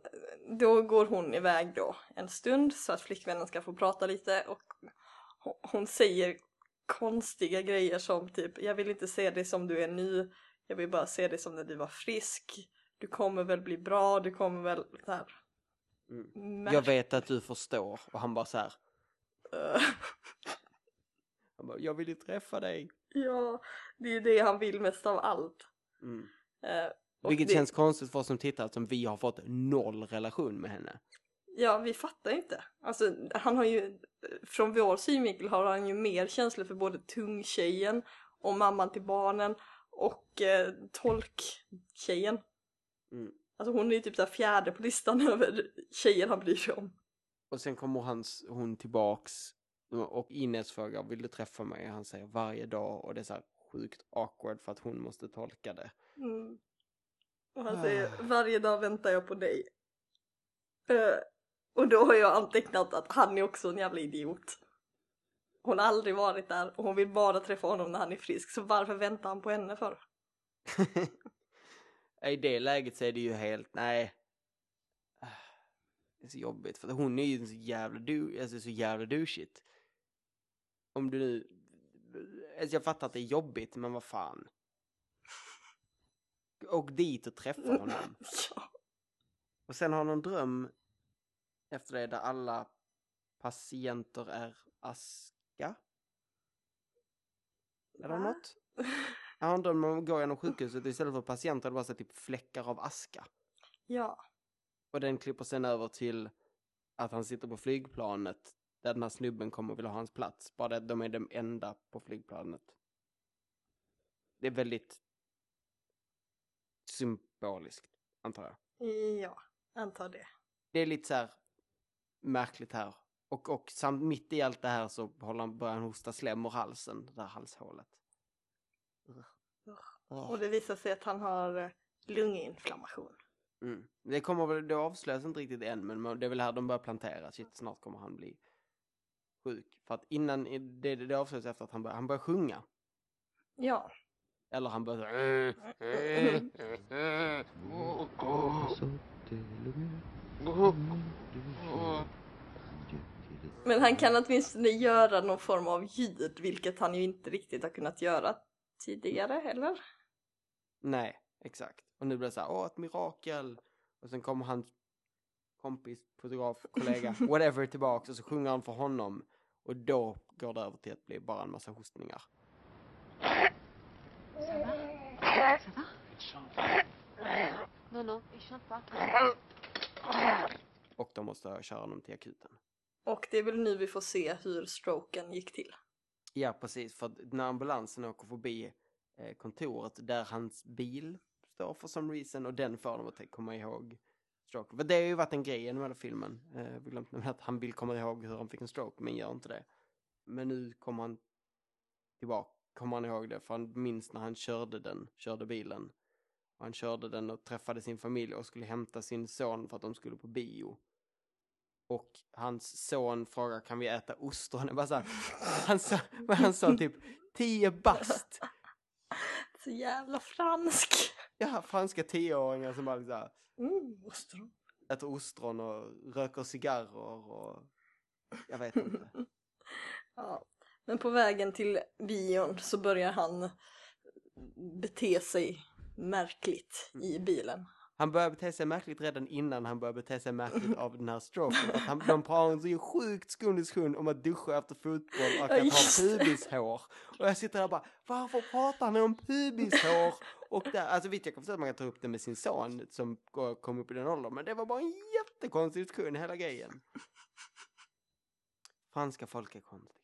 då går hon iväg då en stund så att flickvännen ska få prata lite och hon- säger konstiga grejer som typ jag vill inte se dig som du är nu, jag vill bara se dig som när du var frisk. Du kommer väl bli bra, du kommer väl så här. Mm. Jag vet att du förstår och han bara så här. Han bara, jag vill ju träffa dig. Ja, det är ju det han vill mest av allt. Mm. Och Vilket det- känns konstigt för oss som tittar eftersom vi har fått noll relation med henne. Ja, vi fattar inte. Alltså, han har ju, från vår synvinkel har han ju mer känslor för både tungtjejen och mamman till barnen och eh, tolktjejen. Mm. Alltså hon är ju typ här fjärde på listan över tjejer han bryr sig om. Och sen kommer hans, hon tillbaks och Ines frågar vill du träffa mig? Han säger varje dag och det är så här sjukt awkward för att hon måste tolka det. Mm. Och han säger varje dag väntar jag på dig. Eh, och då har jag antecknat att han är också en jävla idiot. Hon har aldrig varit där och hon vill bara träffa honom när han är frisk så varför väntar han på henne för? I det läget så är det ju helt, nej. Det är så jobbigt för hon är ju så jävla du, alltså så jävla douchigt. Om du nu, alltså jag fattar att det är jobbigt men vad fan. Och dit och träffa honom. ja. Och sen har han en dröm efter det där alla patienter är aska. Eller något? Jag har en dröm om att gå genom sjukhuset och istället för patienter är det bara så typ fläckar av aska. ja. Och den klipper sen över till att han sitter på flygplanet där den här snubben kommer och vill ha hans plats. Bara det att de är de enda på flygplanet. Det är väldigt symboliskt, antar jag. Ja, antar det. Det är lite så här märkligt här. Och, och samt mitt i allt det här så håller han, börjar han hosta slem ur halsen, det där halshålet. Och det visar sig att han har eh, lunginflammation. Mm. Det kommer väl, det avslöjas inte riktigt än, men det är väl här de börjar plantera. Shit, snart kommer han bli sjuk. För att innan, det, det avslöjas efter att han börjar, han börjar sjunga. Ja. Eller han börjar Men han kan åtminstone göra någon form av ljud, vilket han ju inte riktigt har kunnat göra tidigare, eller? Nej, exakt. Och nu blir det så här, åh, ett mirakel. Och sen kommer hans kompis, fotograf, kollega, whatever tillbaks och så sjunger han för honom. Och då går det över till att bli bara en massa hostningar. Och de måste köra honom till akuten. Och det är väl nu vi får se hur stroken gick till. Ja, precis. För när ambulansen åker förbi eh, kontoret där hans bil står för some reason och den får dem att komma ihåg stroke. För det har ju varit en grej genom hela filmen. Eh, jag glömt att han vill komma ihåg hur han fick en stroke, men gör inte det. Men nu kommer han tillbaka, kommer han ihåg det, för han minns när han körde den, körde bilen. Och han körde den och träffade sin familj och skulle hämta sin son för att de skulle på bio. Och hans son frågar kan vi äta ostron? Jag bara så här, han, sa, men han sa typ 10 bast. Så jävla fransk! Ja, franska tioåringar som bara liksom Mm, ostron. äter ostron och röker cigarrer och jag vet inte. Ja. Men på vägen till bion så börjar han bete sig märkligt i bilen. Han börjar bete sig märkligt redan innan han börjar bete sig märkligt av den här stroken. Att han, de har en så sjukt skum diskussion om att duscha efter fotboll och Ja, att ha just det. pubishår. Och jag sitter där och bara, varför pratar han om pubishår? Och där, alltså visst jag kan förstå att man kan ta upp det med sin son som kom upp i den åldern, men det var bara en jättekonstig diskussion hela grejen. Franska folk är konstiga.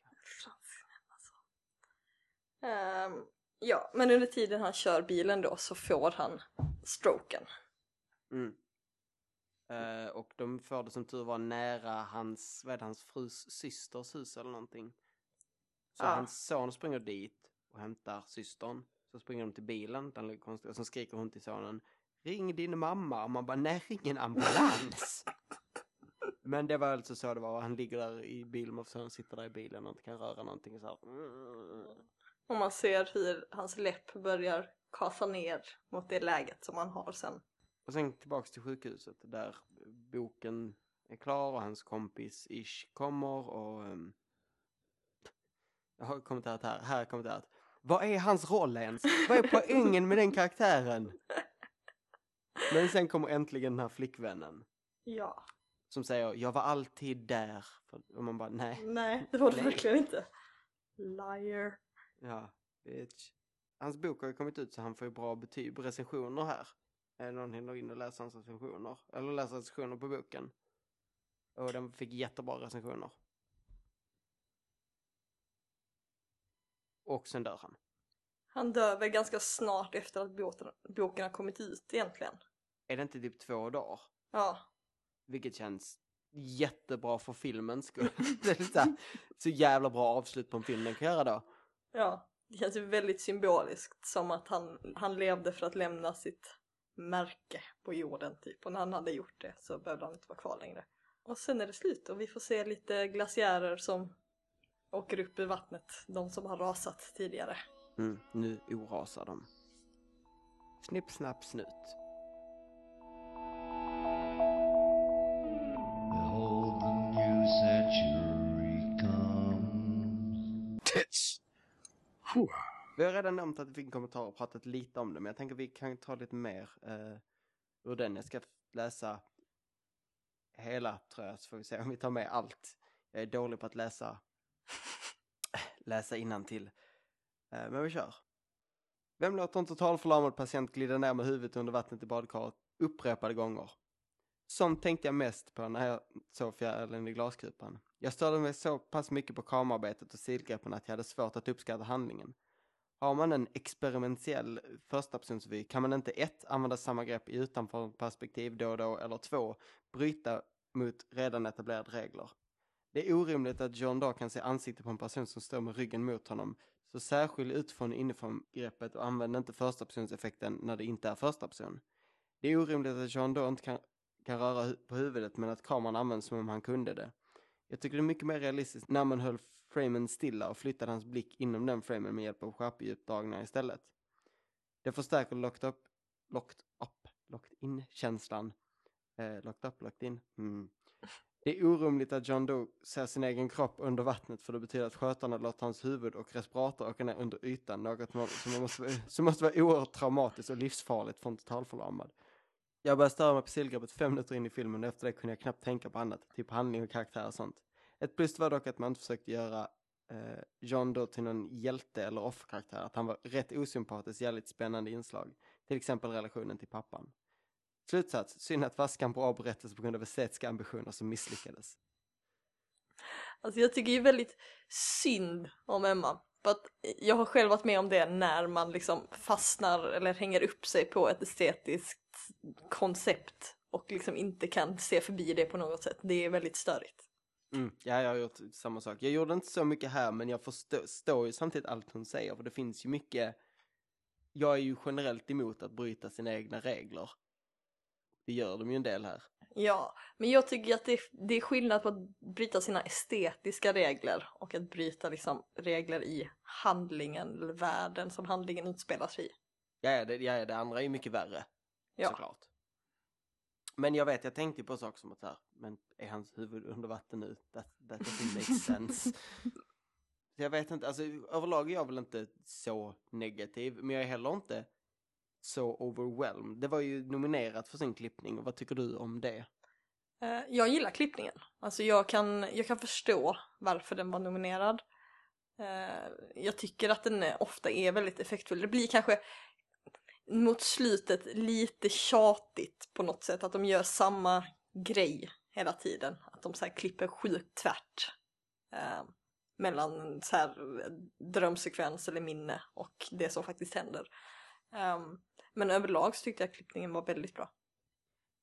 Ehm, ja, men under tiden han kör bilen då så får han stroken. Mm. Eh, och de får det som tur var nära hans, vad är det, hans frus systers hus eller någonting. Så Ja. hans son springer dit och hämtar systern. Så springer de till bilen, den konstigt, och så skriker hon till sonen Ring din mamma! Och man bara, nej ring en ambulans! Men det var alltså så det var, han ligger där i bilen och sonen sitter där i bilen och inte kan röra någonting så här. Och man ser hur hans läpp börjar kasa ner mot det läget som han har sen. Och sen tillbaks till sjukhuset där boken är klar och hans kompis Ish kommer och... ehm, jag har kommenterat här, här är kommenterat. Vad är hans roll ens? Vad är poängen med den karaktären? Men sen kommer äntligen den här flickvännen Ja. som säger jag var alltid där. Och man bara nej. Nej, det var det Nej. verkligen inte. Liar. Ja, bitch. Hans bok har ju kommit ut så han får ju bra betyg, recensioner här. Är någon hinner in och läser hans recensioner? Eller läser recensioner på boken. Och den fick jättebra recensioner. Och sen dör han. Han dör väl ganska snart efter att båten, boken har kommit ut egentligen. Är det inte typ två dagar? Ja. Vilket känns jättebra för filmens skull. så, här, så jävla bra avslut på en film den kan göra då. Ja, det känns ju väldigt symboliskt som att han, han levde för att lämna sitt märke på jorden typ. Och när han hade gjort det så behövde han inte vara kvar längre. Och sen är det slut och vi får se lite glaciärer som åker upp ur vattnet. De som har rasat tidigare. Mm, nu orasar de. Snipp, snapp, snut. Vi har redan nämnt att vi fick en kommentar och pratat lite om det, men jag tänker vi kan ta lite mer eh, ur den. Jag ska läsa hela, tror jag, så får vi se om vi tar med allt. Jag är dålig på att läsa, läsa till. Eh, men vi kör. Vem låter en totalförlamad patient glida ner med huvudet under vattnet i badkaret upprepade gånger? Sånt tänkte jag mest på när jag såg fjärilen i glaskupan. Jag störde mig så pass mycket på kamerarbetet och stilgreppen att jag hade svårt att uppskatta handlingen. Har man en experimentell förstapersonsvy kan man inte ett, använda samma grepp i utanför perspektiv då och då, eller två, bryta mot redan etablerade regler. Det är orimligt att John Daw kan se ansiktet på en person som står med ryggen mot honom, så särskilj utifrån inifrån greppet och använd inte första personseffekten när det inte är första person. Det är orimligt att John Daw inte kan, kan röra hu på huvudet men att kameran används som om han kunde det. Jag tycker det är mycket mer realistiskt när man höll framen stilla och flyttade hans blick inom den framen med hjälp av skärpedjupdragningar istället. Det förstärker locked up, locked up, locked in-känslan. Eh, locked up, locked in. Mm. Det är orimligt att John Doe ser sin egen kropp under vattnet för det betyder att skötarna låter hans huvud och respirator åka ner under ytan, något som måste, som måste vara oerhört traumatiskt och livsfarligt för en totalförlamad. Jag började störa mig på sillgreppet fem minuter in i filmen och efter det kunde jag knappt tänka på annat, typ handling och karaktär och sånt. Ett plus var dock att man inte försökte göra eh, John Doe till någon hjälte eller offerkaraktär, att han var rätt osympatisk, jävligt spännande inslag. Till exempel relationen till pappan. Slutsats, synd att Vaskan på avberättelse på grund av estetiska ambitioner som misslyckades. Alltså jag tycker ju väldigt synd om Emma. För att jag har själv varit med om det när man liksom fastnar eller hänger upp sig på ett estetiskt koncept och liksom inte kan se förbi det på något sätt. Det är väldigt störigt. Mm, ja, jag har gjort samma sak. Jag gjorde inte så mycket här, men jag förstår ju samtidigt allt hon säger, för det finns ju mycket... Jag är ju generellt emot att bryta sina egna regler. Det gör de ju en del här. Ja, men jag tycker att det är, det är skillnad på att bryta sina estetiska regler och att bryta liksom regler i handlingen eller världen som handlingen utspelas i. Ja, det, ja, det andra är ju mycket värre. Ja. Såklart. Men jag vet, jag tänkte på saker som att här, men är hans huvud under vatten nu? That, that doesn't make sense. jag vet inte, alltså överlag är jag väl inte så negativ, men jag är heller inte så overwhelmed. Det var ju nominerat för sin klippning, vad tycker du om det? Eh, jag gillar klippningen. Alltså jag kan, jag kan förstå varför den var nominerad. Eh, jag tycker att den ofta är väldigt effektfull. Det blir kanske mot slutet lite tjatigt på något sätt. Att de gör samma grej hela tiden. Att de så klipper sjukt tvärt. Eh, mellan så här drömsekvens eller minne och det som faktiskt händer. Um, men överlag så tyckte jag klippningen var väldigt bra.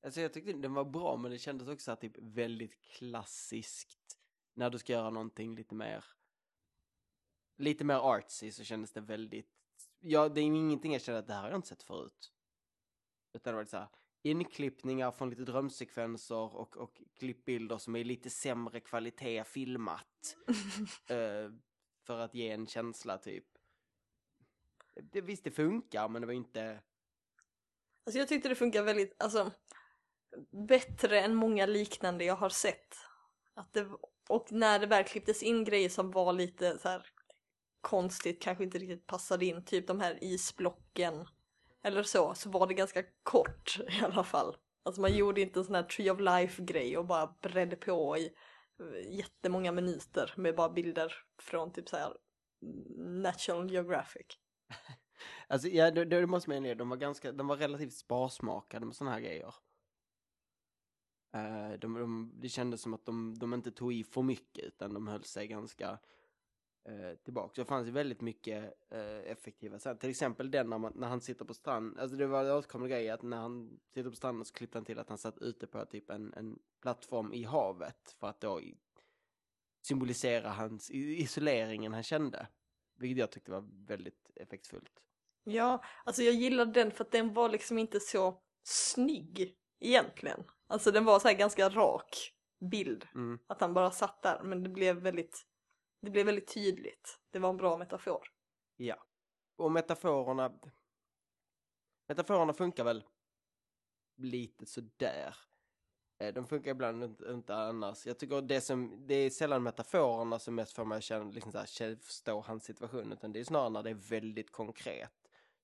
Alltså jag tyckte den var bra men det kändes också typ väldigt klassiskt. När du ska göra någonting lite mer lite mer artsy så kändes det väldigt ja det är ingenting jag kände att det här har jag inte sett förut. Utan det var så här inklippningar från lite drömsekvenser och, och klippbilder som är lite sämre kvalitet filmat. uh, för att ge en känsla typ. Det, visst det funkar men det var inte Alltså jag tyckte det funkar väldigt, alltså bättre än många liknande jag har sett. Att det, och när det väl klipptes in grejer som var lite så här konstigt, kanske inte riktigt passade in, typ de här isblocken eller så, så var det ganska kort i alla fall. Alltså man gjorde inte en sån här Tree of Life grej och bara bredde på i jättemånga minuter med bara bilder från typ så här National Geographic. Alltså ja, det, det måste man ju de var ganska, de var relativt sparsmakade med sådana här grejer. Uh, de, de, det kändes som att de, de inte tog i för mycket utan de höll sig ganska uh, tillbaka. Så det fanns ju väldigt mycket uh, effektiva sen. Till exempel den när, man, när han sitter på stranden. Alltså det var en återkommande grej att när han sitter på stranden så klippte han till att han satt ute på typ en, en plattform i havet. För att då symbolisera hans isoleringen han kände. Vilket jag tyckte var väldigt effektfullt. Ja, alltså jag gillade den för att den var liksom inte så snygg egentligen. Alltså den var så här ganska rak bild. Mm. Att han bara satt där, men det blev väldigt, det blev väldigt tydligt. Det var en bra metafor. Ja. Och metaforerna... Metaforerna funkar väl lite sådär. Eh, De funkar ibland inte, inte annars. Jag tycker det som, det är sällan metaforerna som mest får mig att känna, liksom så här, förstå hans situation, utan det är snarare när det är väldigt konkret.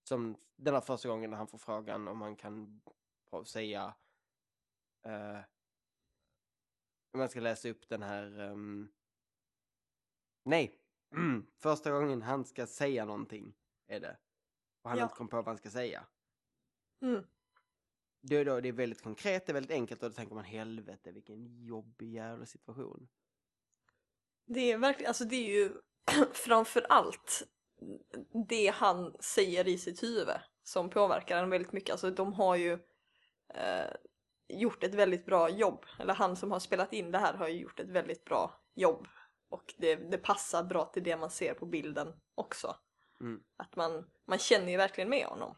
Som den här första gången när han får frågan om han kan säga, eh, om jag ska läsa upp den här, ehm, nej, Mm, första gången han ska säga någonting är det. Och han Ja. inte kom på vad han ska säga. Mm. Det är, då, det är väldigt konkret, det är väldigt enkelt och då tänker man helvete vilken jobbig jävla situation. Det är verkligen, alltså det är ju framför allt det han säger i sitt huvud som påverkar en väldigt mycket. Alltså de har ju eh, gjort ett väldigt bra jobb. Eller han som har spelat in det här har ju gjort ett väldigt bra jobb. Och det, det passar bra till det man ser på bilden också. Mm. Att man, man känner ju verkligen med honom.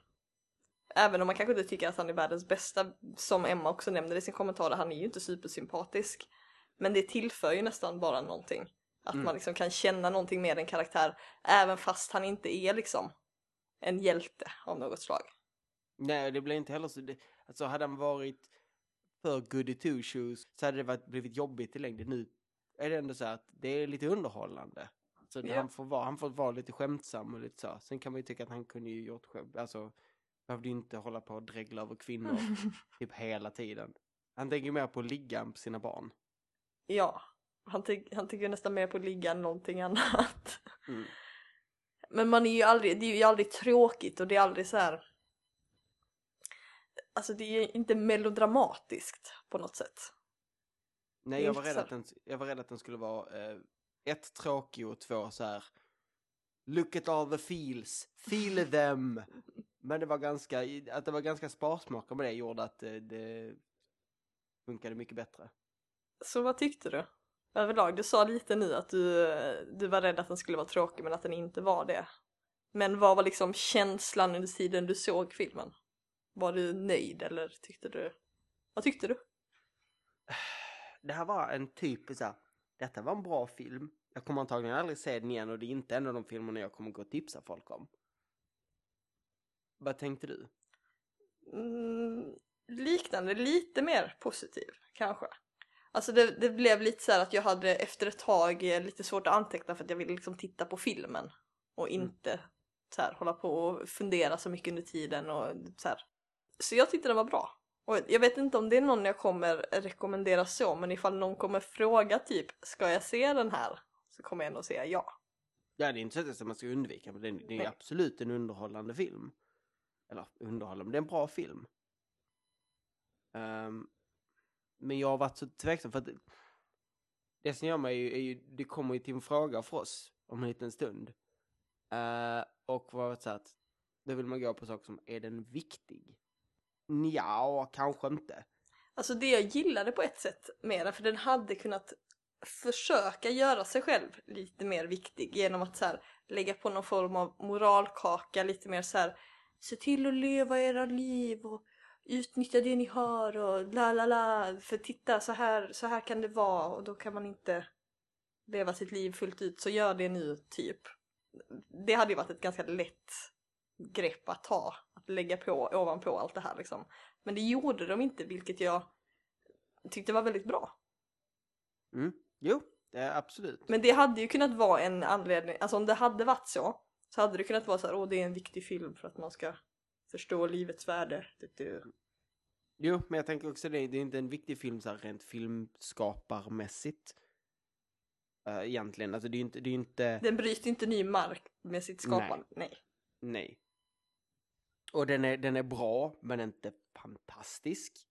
Även om man kanske inte tycker att han är världens bästa, som Emma också nämnde i sin kommentar, han är ju inte supersympatisk. Men det tillför ju nästan bara någonting. Att Mm. man liksom kan känna någonting med en karaktär, även fast han inte är liksom en hjälte av något slag. Nej, det blir inte heller så, det, alltså hade han varit för goody two shoes så hade det varit, blivit jobbigt i längden. Nu är det ändå så att det är lite underhållande. Så Ja. han, får vara, han får vara lite skämtsam och lite så. Sen kan man ju tycka att han kunde ju gjort skämt, alltså behövde ju inte hålla på och dregla över kvinnor typ hela tiden. Han tänker ju mer på att ligga på sina barn. Ja, han, ty- han tycker nästan mer på att ligga än någonting annat. Mm. Men man är ju aldrig, det är ju aldrig tråkigt och det är aldrig så här. Alltså det är ju inte melodramatiskt på något sätt. Nej, jag var, rädd att den, jag var rädd att den skulle vara eh, ett tråkig och två så här. Look at all the feels, feel them. Men det var ganska, att det var ganska sparsmakat med det gjorde att det, det funkade mycket bättre. Så vad tyckte du? Överlag, du sa lite nu att du, du var rädd att den skulle vara tråkig men att den inte var det. Men vad var liksom känslan under tiden du såg filmen? Var du nöjd eller tyckte du? Vad tyckte du? Det här var en typisk så här, detta var en bra film. Jag kommer antagligen aldrig se den igen och det är inte en av de filmerna jag kommer gå och tipsa folk om. Vad tänkte du? Mm, liknande, lite mer positiv kanske. Alltså det, det blev lite så här att jag hade efter ett tag eh, lite svårt att anteckna för att jag ville liksom titta på filmen och inte så här hålla på och fundera så mycket under tiden och så här. Så jag tyckte den var bra. Och jag vet inte om det är någon jag kommer rekommendera så, men ifall någon kommer fråga typ ska jag se den här? Så kommer jag ändå säga ja. Ja, det är inte så att man ska undvika, men det är, det är absolut en underhållande film. Eller underhållande, men det är en bra film. Ehm, men jag har varit så tveksam för att det, som gör mig är ju, är ju, det kommer ju till en fråga för oss om en liten stund. Uh, och vad så att då vill man gå på saker som, är den viktig? Ja, kanske inte. Alltså det jag gillade på ett sätt med den, för den hade kunnat försöka göra sig själv lite mer viktig genom att så här, lägga på någon form av moralkaka, lite mer så här se till att leva era liv och utnyttja det ni har och la la la, för titta så här, så här kan det vara och då kan man inte leva sitt liv fullt ut, så gör det nu typ. Det hade ju varit ett ganska lätt grepp att ta, att lägga på ovanpå allt det här liksom. Men det gjorde de inte, vilket jag tyckte var väldigt bra. Mm. Jo, är absolut. Men det hade ju kunnat vara en anledning, alltså om det hade varit så, så hade det kunnat vara så här, åh det är en viktig film för att man ska förstå livets värde. Det. Jo, men jag tänker också det, det är inte en viktig film så här rent filmskaparmässigt. Uh, egentligen, alltså det är ju inte, det är inte... Den bryter inte ny mark med sitt skapande. Nej. Nej. Och den är, den är bra, men inte fantastisk.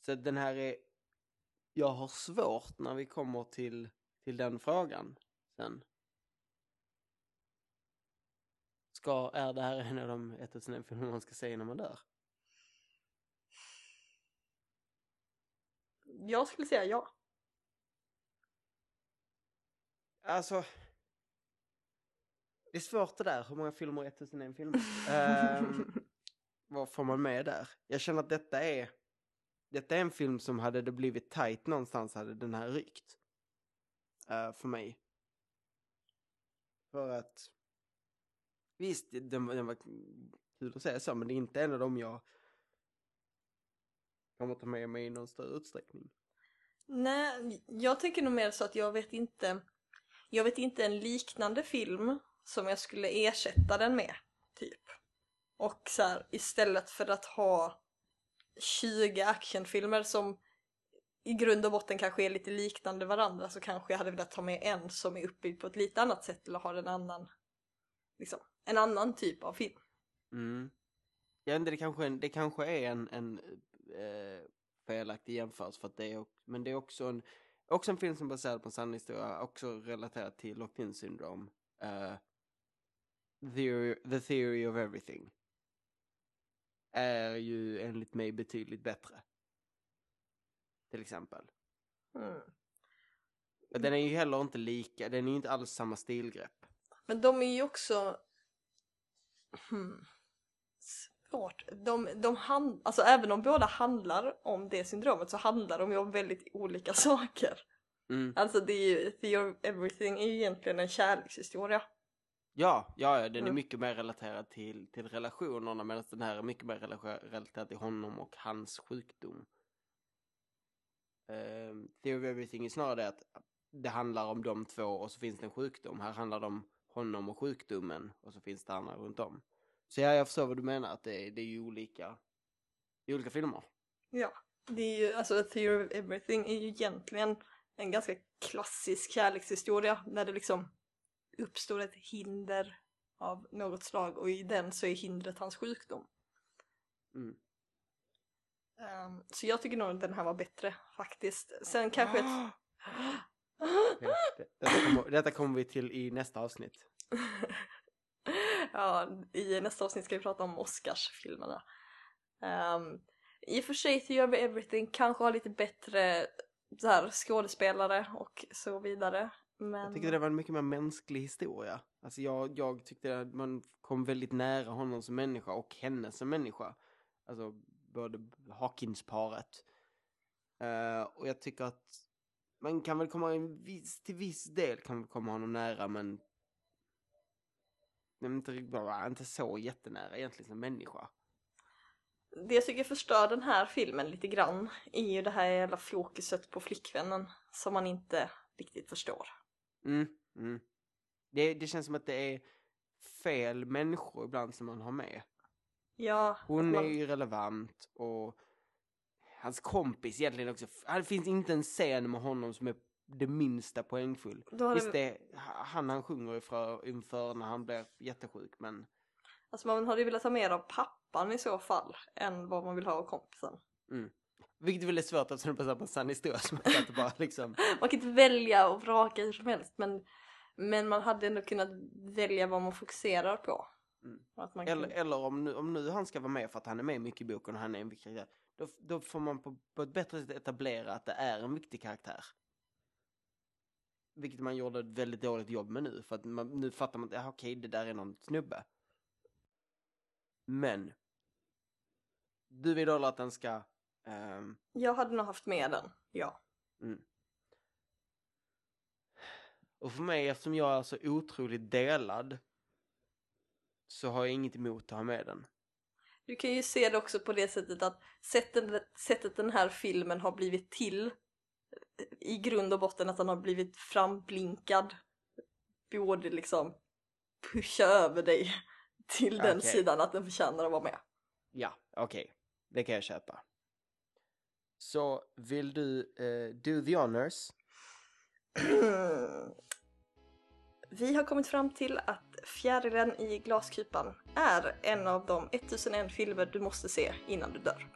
Så den här är... Jag har svårt när vi kommer till, till den frågan. sen. Ska, är det här en av de 1001 filmer man ska se när man dör? Jag skulle säga ja. Alltså. Det är svårt det där, hur många filmer är 1001 filmer? Ehm, vad får man med där? Jag känner att detta är, detta är en film som hade det blivit tight någonstans hade den här rykt. Eh, för mig. För att, visst, den, den var kul att säga så, men det är inte en av dem jag kommer ta med mig i någon större utsträckning. Nej, jag tänker nog mer så att jag vet inte. Jag vet inte en liknande film som jag skulle ersätta den med, typ. Och så här, istället för att ha 20 actionfilmer som i grund och botten kanske är lite liknande varandra så kanske jag hade velat ta med en som är uppbyggd på ett lite annat sätt eller har en annan, liksom, en annan typ av film. Mm. Jag vet inte, det kanske, en- det kanske är en, en eh, felaktig jämförelse för att det är, men det är också en, också en film som är baserad på en sann historia, också relaterat till Locked-in syndrome. Eh, theory, the theory of everything. Är ju enligt mig betydligt bättre. Till exempel. Mm. Den är ju heller inte lika, den är ju inte alls samma stilgrepp. Men de är ju också... Hmm. Svårt. De, de hand... Alltså även om båda handlar om det syndromet så handlar de ju om väldigt olika saker. Mm. Alltså det är ju, Theory of Everything är ju egentligen en kärlekshistoria. Ja, ja, ja, den är Mm. mycket mer relaterad till, till relationerna medan den här är mycket mer relaterad till honom och hans sjukdom. Um, Theory of Everything är snarare det att det handlar om de två och så finns det en sjukdom. Här handlar det om honom och sjukdomen och så finns det andra runt om. Så ja, jag förstår vad du menar, att det är, det är ju olika, det är olika filmer. Ja. Det är ju, alltså Theory of Everything är ju egentligen en ganska klassisk kärlekshistoria där det liksom uppstår ett hinder av något slag och i den så är hindret hans sjukdom. Mm. Ehm, så jag tycker nog att den här var bättre faktiskt. Sen kanske ett... Det- Detta kommer, detta kommer vi till i nästa avsnitt. ja, i nästa avsnitt ska vi prata om Oscarsfilmerna. Um, I och för sig Theory of Everything kanske har lite bättre så här, skådespelare och så vidare. Men... Jag tycker det var en mycket mer mänsklig historia. Alltså jag, jag tyckte att man kom väldigt nära honom som människa och henne som människa. Alltså både Hawkins-paret. Eh, och jag tycker att man kan väl komma en viss, till viss del kan man komma honom nära men men inte, inte så jättenära egentligen som människa. Det jag tycker förstör den här filmen lite grann är ju det här jävla fokuset på flickvännen som man inte riktigt förstår. Mm, mm. Det, det känns som att det är fel människor ibland som man har med. Ja, Hon man- är ju relevant och hans kompis egentligen också. Det finns inte en scen med honom som är det minsta poängfull. Då Visst, det- är han han sjunger ifrån, inför när han blir jättesjuk, men Alltså man hade ju velat ha mer av pappan i så fall än vad man vill ha av kompisen. mm. Vilket är väldigt svårt eftersom det är på sann historia som att bara liksom... Man kan inte välja och vraka hur som helst men, men man hade ändå kunnat välja vad man fokuserar på. Mm. Man Eller, kan... eller om, nu, om nu han ska vara med för att han är med mycket i boken och han är en viktig. Då, då får man på, på ett bättre sätt etablera att det är en viktig karaktär. Vilket man gjorde ett väldigt dåligt jobb med nu. För att man, nu fattar man att ja, okej, det där är någon snubbe. Men. Du vidhåller att den ska... ehm, Jag hade nog haft med den, ja. Mm. Och för mig, eftersom jag är så otroligt delad, så har jag inget emot att ha med den. Du kan ju se det också på det sättet att sättet, sättet den här filmen har blivit till i grund och botten att den har blivit framblinkad borde liksom pusha över dig till den Okej. sidan att den förtjänar att vara med. Ja, okej. Det kan jag köpa. Så vill du eh, do the honors? Vi har kommit fram till att Fjärilen i glaskupan är en av de 1001 filmer du måste se innan du dör.